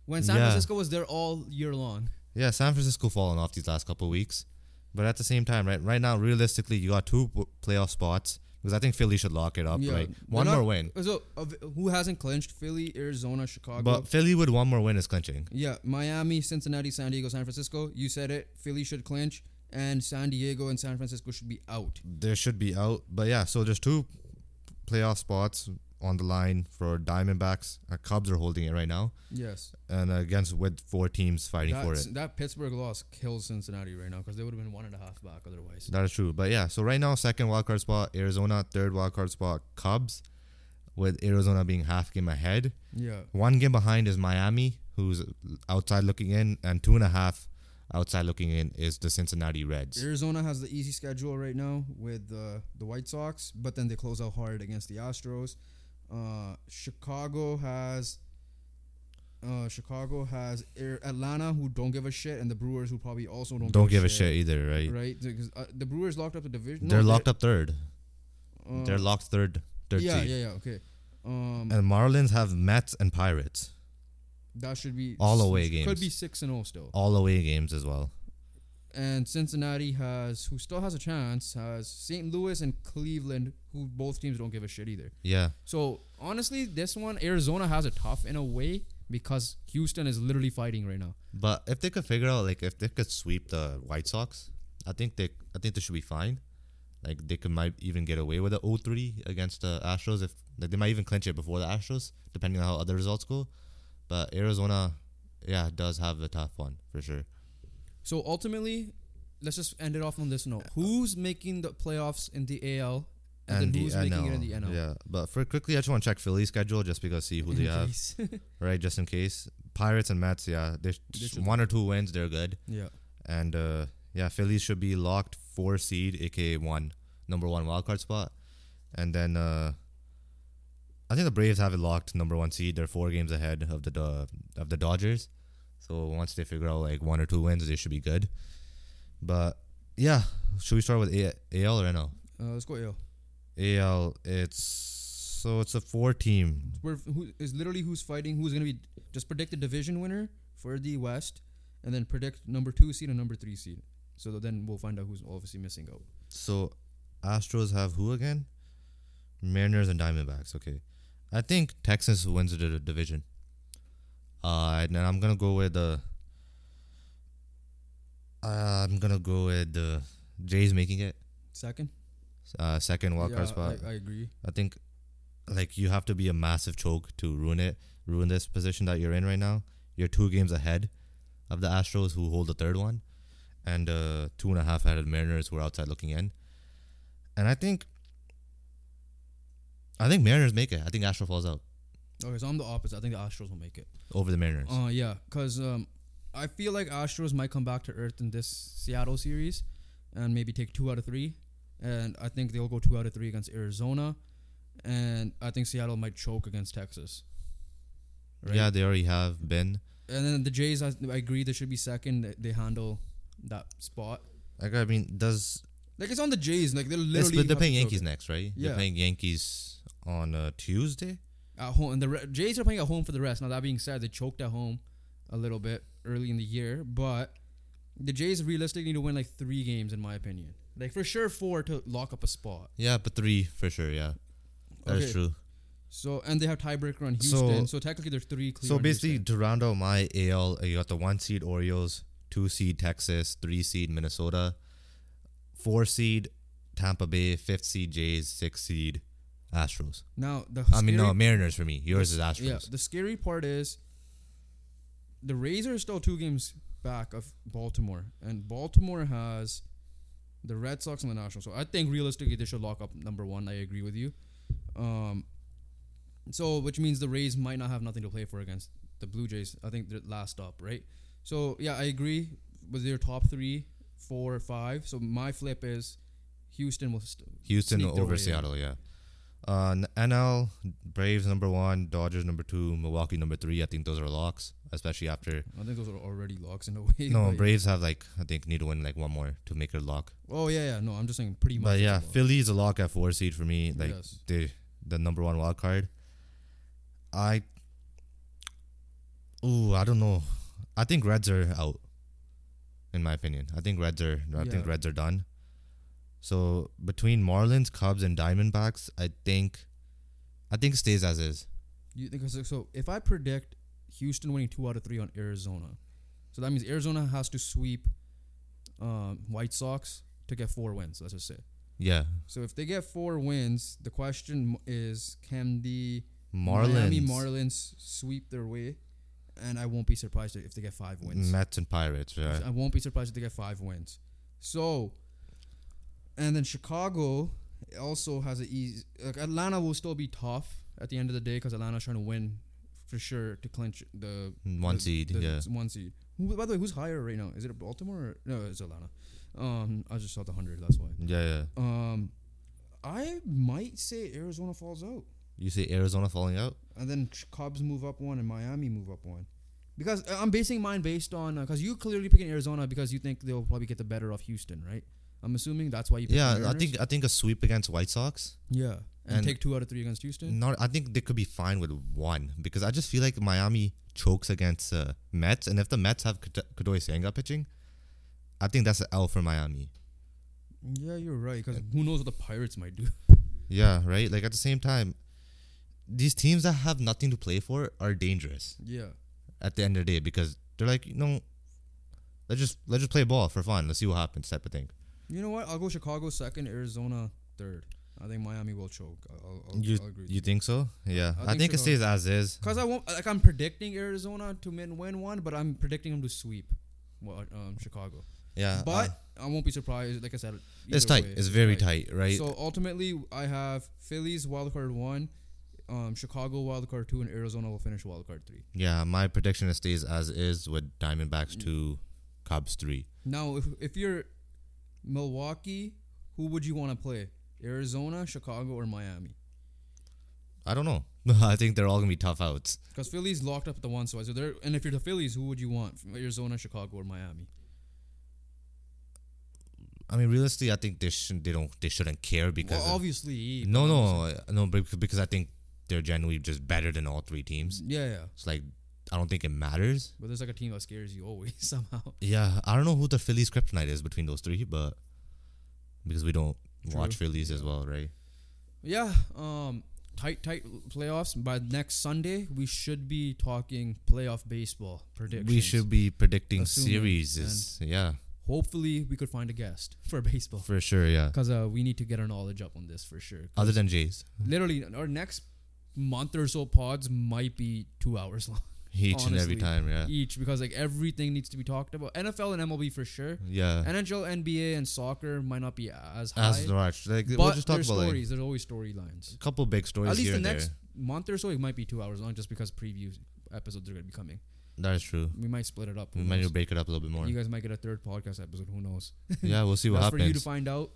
A: When San
B: Yeah.
A: Francisco was there all year long.
B: yeah. San Francisco falling off these last couple of weeks, but at the same time, right, right now, realistically, you got two playoff spots because I think Philly should lock it up,
A: Yeah.
B: right? One
A: not-
B: more win,
A: So, of- who hasn't clinched? Philly, Arizona, Chicago.
B: but Philly with one more win is clinching.
A: yeah, Miami, Cincinnati, San Diego, San Francisco. You said it. Philly should clinch, and San Diego and San Francisco should be out.
B: They should be out, but yeah. So there's two playoff spots on the line for Diamondbacks. Uh, Cubs are holding it right now,
A: Yes,
B: and against with four teams fighting for it.
A: that Pittsburgh loss kills Cincinnati right now because they would have been one and a half back otherwise.
B: That is true. But yeah, so right now, second wildcard spot, Arizona, third wildcard spot, Cubs, with Arizona being half game ahead.
A: Yeah,
B: One game behind is Miami, who's outside looking in, and two and a half outside looking in is the Cincinnati Reds.
A: Arizona has the easy schedule right now with uh, the White Sox, but then they close out hard against the Astros. Uh, Chicago has uh, Chicago has Air- Atlanta, who don't give a shit, and the Brewers, who probably also don't
B: Don't give a shit either, right?
A: right? Because uh, the Brewers locked up the division.
B: They're locked up third.
A: Uh,
B: They're locked third, third
A: yeah,
B: seed.
A: yeah, yeah. Okay. Um,
B: And Marlins have Mets and Pirates,
A: that should be
B: all away
A: Could
B: games.
A: be six and zero still.
B: all away games as well.
A: And Cincinnati has, who still has a chance, has St. Louis and Cleveland, who both teams don't give a shit either.
B: Yeah,
A: So honestly, this one Arizona has it tough in a way because Houston is literally fighting right now.
B: but if they could figure out like if they could sweep the White Sox, I think they I think they should be fine. Like they could might even get away with a 0-3 against the Astros if like they might even clinch it before the Astros, depending on how other results go. But Arizona, yeah, does have a tough one for sure.
A: So ultimately, let's just end it off on this note. Who's making the playoffs in the AL, and, then who's making it in the NL?
B: Yeah, but for quickly, I just want to check Philly's schedule just because see who they have, right? Just in case. Pirates and Mets, yeah, they one or two wins, they're good.
A: yeah.
B: And uh, yeah, Phillies should be locked four seed, aka one number one wildcard spot. And then uh, I think the Braves have it locked number one seed. They're four games ahead of the Do- of the Dodgers. So once they figure out like one or two wins, they should be good. But yeah, should we start with A- AL or NL?
A: Uh, let's go AL.
B: AL, it's so it's a four team.
A: We're who is literally who's fighting. Who's gonna be just predict the division winner for the West, and then predict number two seed and number three seed. So then we'll find out who's obviously missing out.
B: So Astros have who again? Mariners and Diamondbacks. Okay, I think Texas wins the division. Uh, and then I'm gonna go with the. Uh, I'm gonna go with the Jays making it
A: Second.
B: uh, second wild card
A: Yeah,
B: spot.
A: I, I agree.
B: I think, like you have to be a massive choke to ruin it, ruin this position that you're in right now. You're two games ahead of the Astros, who hold the third one, and uh, two and a half ahead of the Mariners, who are outside looking in. And I think, I think Mariners make it. I think Astro falls out
A: Okay, so I'm the opposite. I think the Astros will make it.
B: over the Mariners.
A: Uh, yeah, because um, I feel like Astros might come back to earth in this Seattle series, and maybe take two out of three, and I think they'll go two out of three against Arizona, and I think Seattle might choke against Texas. Right?
B: Yeah, they already have been.
A: and then the Jays, I, I agree, they should be second. They, handle that spot.
B: Like I mean, does
A: Like it's on the Jays. Like they're literally.
B: but they're playing Yankees next, right?
A: Yeah.
B: They're playing Yankees on uh, Tuesday.
A: At home, and the re- Jays are playing at home for the rest. Now that being said, they choked at home a little bit early in the year, but the Jays realistically need to win like three games, in my opinion. Like for sure, four to lock up a spot.
B: Yeah, but three for sure. Yeah, that is
A: Okay.
B: true.
A: So and they have tiebreaker on Houston. So, technically, there's three. Clear
B: So basically,
A: Houston.
B: to round out my AL, uh, you got the one seed Orioles, two seed Texas, three seed Minnesota, four seed Tampa Bay, fifth seed Jays, sixth seed Astros.
A: now the
B: I mean, no Mariners for me. Yours
A: the-
B: is Astros.
A: Yeah, the scary part is the Rays are still two games back of Baltimore, and Baltimore has the Red Sox and the Nationals. So I think realistically they should lock up number one. I agree with you. Um, so which means the Rays might not have nothing to play for against the Blue Jays. I think they're last up, right? So yeah, I agree with their top three, four, five. So my flip is Houston will. St-
B: Houston
A: sneak their way
B: over
A: in.
B: Seattle. Yeah. Uh, NL Braves number one, Dodgers number two, Milwaukee number three. I think those are locks, especially after.
A: I think those are already locks in a way.
B: No, Braves have like I think need to win like one more to make it a lock.
A: Oh yeah, yeah. No, I'm just saying pretty much.
B: But yeah. Philly is a lock at four seed for me. Like
A: Yes.
B: the the number one wild card. I. Ooh, I don't know. I think Reds are out. In my opinion, I think Reds are. I think Reds are done. So between Marlins, Cubs, and Diamondbacks, I think, I think stays as is.
A: You think so? So if I predict Houston winning two out of three on Arizona, so that means Arizona has to sweep um, White Sox to get four wins. Let's just say.
B: Yeah,
A: So if they get four wins, the question is, can the
B: Marlins,
A: Miami Marlins sweep their way? And I won't be surprised if they get five wins.
B: Mets, and Pirates. Yeah.
A: I won't be surprised if they get five wins. So, and then Chicago also has an easy. Like Atlanta will still be tough at the end of the day because Atlanta's trying to win for sure to clinch the
B: One
A: the-
B: seed,
A: the
B: yeah.
A: one seed. Who, by the way, who's higher right now? Is it Baltimore? Or, no, it's Atlanta. Um, I just saw the hundred. That's why.
B: Yeah, yeah.
A: Um, I might say Arizona falls out,
B: You say Arizona falling out?
A: and then Cubs move up one, and Miami move up one. Because uh, I'm basing mine based on because you clearly picking Arizona because you think they'll probably get the better of Houston, right? I'm assuming that's why you.
B: Yeah, I think I think a sweep against White Sox.
A: Yeah, and,
B: and-
A: take two out of three against Houston.
B: Not, I think they could be fine with one because I just feel like Miami chokes against uh, Mets, and if the Mets have Kad- Kodai Senga pitching, I think that's an L for Miami.
A: Yeah, you're right. Because who knows what the Pirates might do?
B: Yeah, right. Like at the same time, these teams that have nothing to play for are dangerous
A: Yeah,
B: at the end of the day because they're like, you know, let's just let's just play ball for fun. Let's see what happens, type of thing.
A: You know what? I'll go Chicago second, Arizona third. I think Miami will choke. I'll, I'll,
B: You
A: I'll
B: you think so? Yeah,
A: I
B: I
A: think
B: think, it stays as is.
A: Because I won't like I'm predicting Arizona to win win one, but I'm predicting them to sweep. Well, um, Chicago.
B: Yeah,
A: But
B: uh,
A: I won't be surprised. Like I said,
B: it's tight.
A: way,
B: It's very tight, right?
A: So ultimately, I have Phillies wildcard one, um, Chicago wildcard two, and Arizona will finish wildcard three.
B: Yeah, my prediction stays as is with Diamondbacks two, Cubs three.
A: Now, if if you're Milwaukee, who would you want to play? Arizona, Chicago, or Miami?
B: I don't know. I think they're all gonna be tough outs.
A: Because Phillies locked up at the one side. So they're and if you're the Phillies, who would you want? Arizona, Chicago, or Miami?
B: I mean, realistically, I think they shouldn't. They don't. They shouldn't care because
A: well,
B: of-
A: obviously.
B: no, no, no. bec- Because I think they're genuinely just better than all three teams.
A: Yeah, yeah.
B: It's like I don't think it matters.
A: But there's like a team that scares you always somehow.
B: Yeah, I don't know who the Phillies kryptonite is between those three, but because we don't
A: True.
B: watch Phillies as well, right?
A: Yeah, um, tight, tight playoffs. By next Sunday, we should be talking playoff baseball predictions.
B: We should be predicting series. Is yeah,
A: Hopefully, we could find a guest for baseball
B: for sure. Yeah.
A: because uh, we need to get our knowledge up on this for sure.
B: Other than Jays,
A: literally, our next month or so pods might be two hours long
B: each and every time. Yeah.
A: each because like everything needs to be talked about. NFL and MLB for sure.
B: Yeah.
A: NHL, NBA, and soccer might not be as high.
B: As much. Like
A: but
B: we'll just talk
A: there's
B: about like
A: stories. there's always storylines.
B: a couple big stories
A: At least
B: here
A: the next
B: there.
A: month or so, it might be two hours long, just because preview episodes are going to be coming.
B: That is true.
A: We might split it up.
B: We might need
A: knows?
B: to break it up a little bit more.
A: You guys might get a third podcast episode. Who knows?
B: yeah, we'll see what
A: That's for you to find out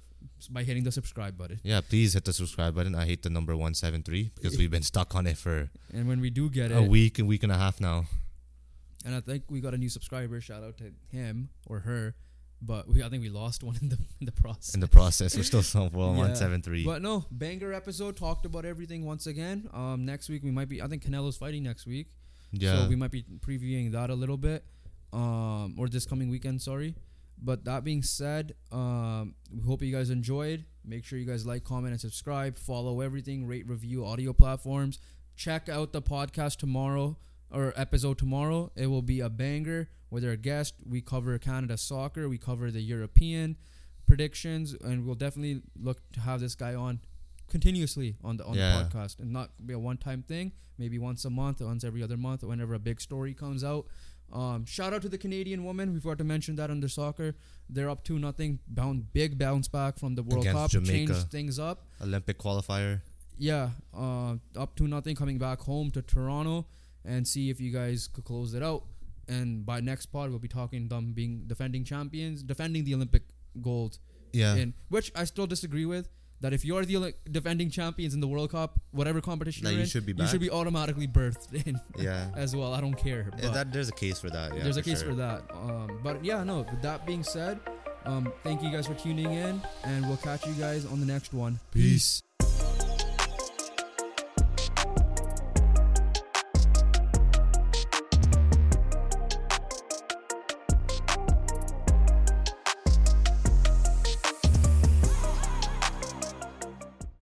A: by hitting the subscribe button.
B: Yeah, please hit the subscribe button. I hate the number one seven three because we've been stuck on it for
A: And when we do get it
B: a
A: it,
B: week, a week and a half now.
A: and I think we got a new subscriber. Shout out to him or her. But we, I think we lost one in the in the process.
B: In the process, we're still some well,
A: Yeah.
B: one seven three.
A: But no, banger episode. Talked about everything once again. Um, next week we might be. I think Canelo's fighting next week.
B: Yeah,
A: So we might be previewing that a little bit, um, or this coming weekend. Sorry, but that being said, um, we hope you guys enjoyed. Make sure you guys like, comment, and subscribe. Follow everything, rate, review, audio platforms. Check out the podcast tomorrow or episode tomorrow. It will be a banger with our guest. We cover Canada soccer. We cover the European predictions, and we'll definitely look to have this guy on continuously on the on
B: Yeah.
A: the podcast and not be a one time thing. Maybe once a month, once every other month, whenever a big story comes out. Um, shout out to the Canadian woman. We forgot to mention that under soccer. They're up to nothing. Bound big bounce back from the World
B: Against
A: Cup.
B: Jamaica.
A: Changed things up.
B: Olympic qualifier.
A: Yeah, uh, up to nothing. Coming back home to Toronto and see if you guys could close it out. And by next pod, we'll be talking them being defending champions, defending the Olympic gold
B: Yeah,
A: in which I still disagree with. That if you're the like, defending champions in the World Cup, whatever competition
B: That
A: you're
B: you
A: in,
B: should be
A: you should be automatically berthed in
B: Yeah.
A: as well. I don't care.
B: Yeah,
A: But
B: that there's a case for that. Yeah,
A: there's a
B: for
A: case
B: sure.
A: for that. Um, but yeah, no. With that being said, um, thank you guys for tuning in, and we'll catch you guys on the next one.
B: Peace.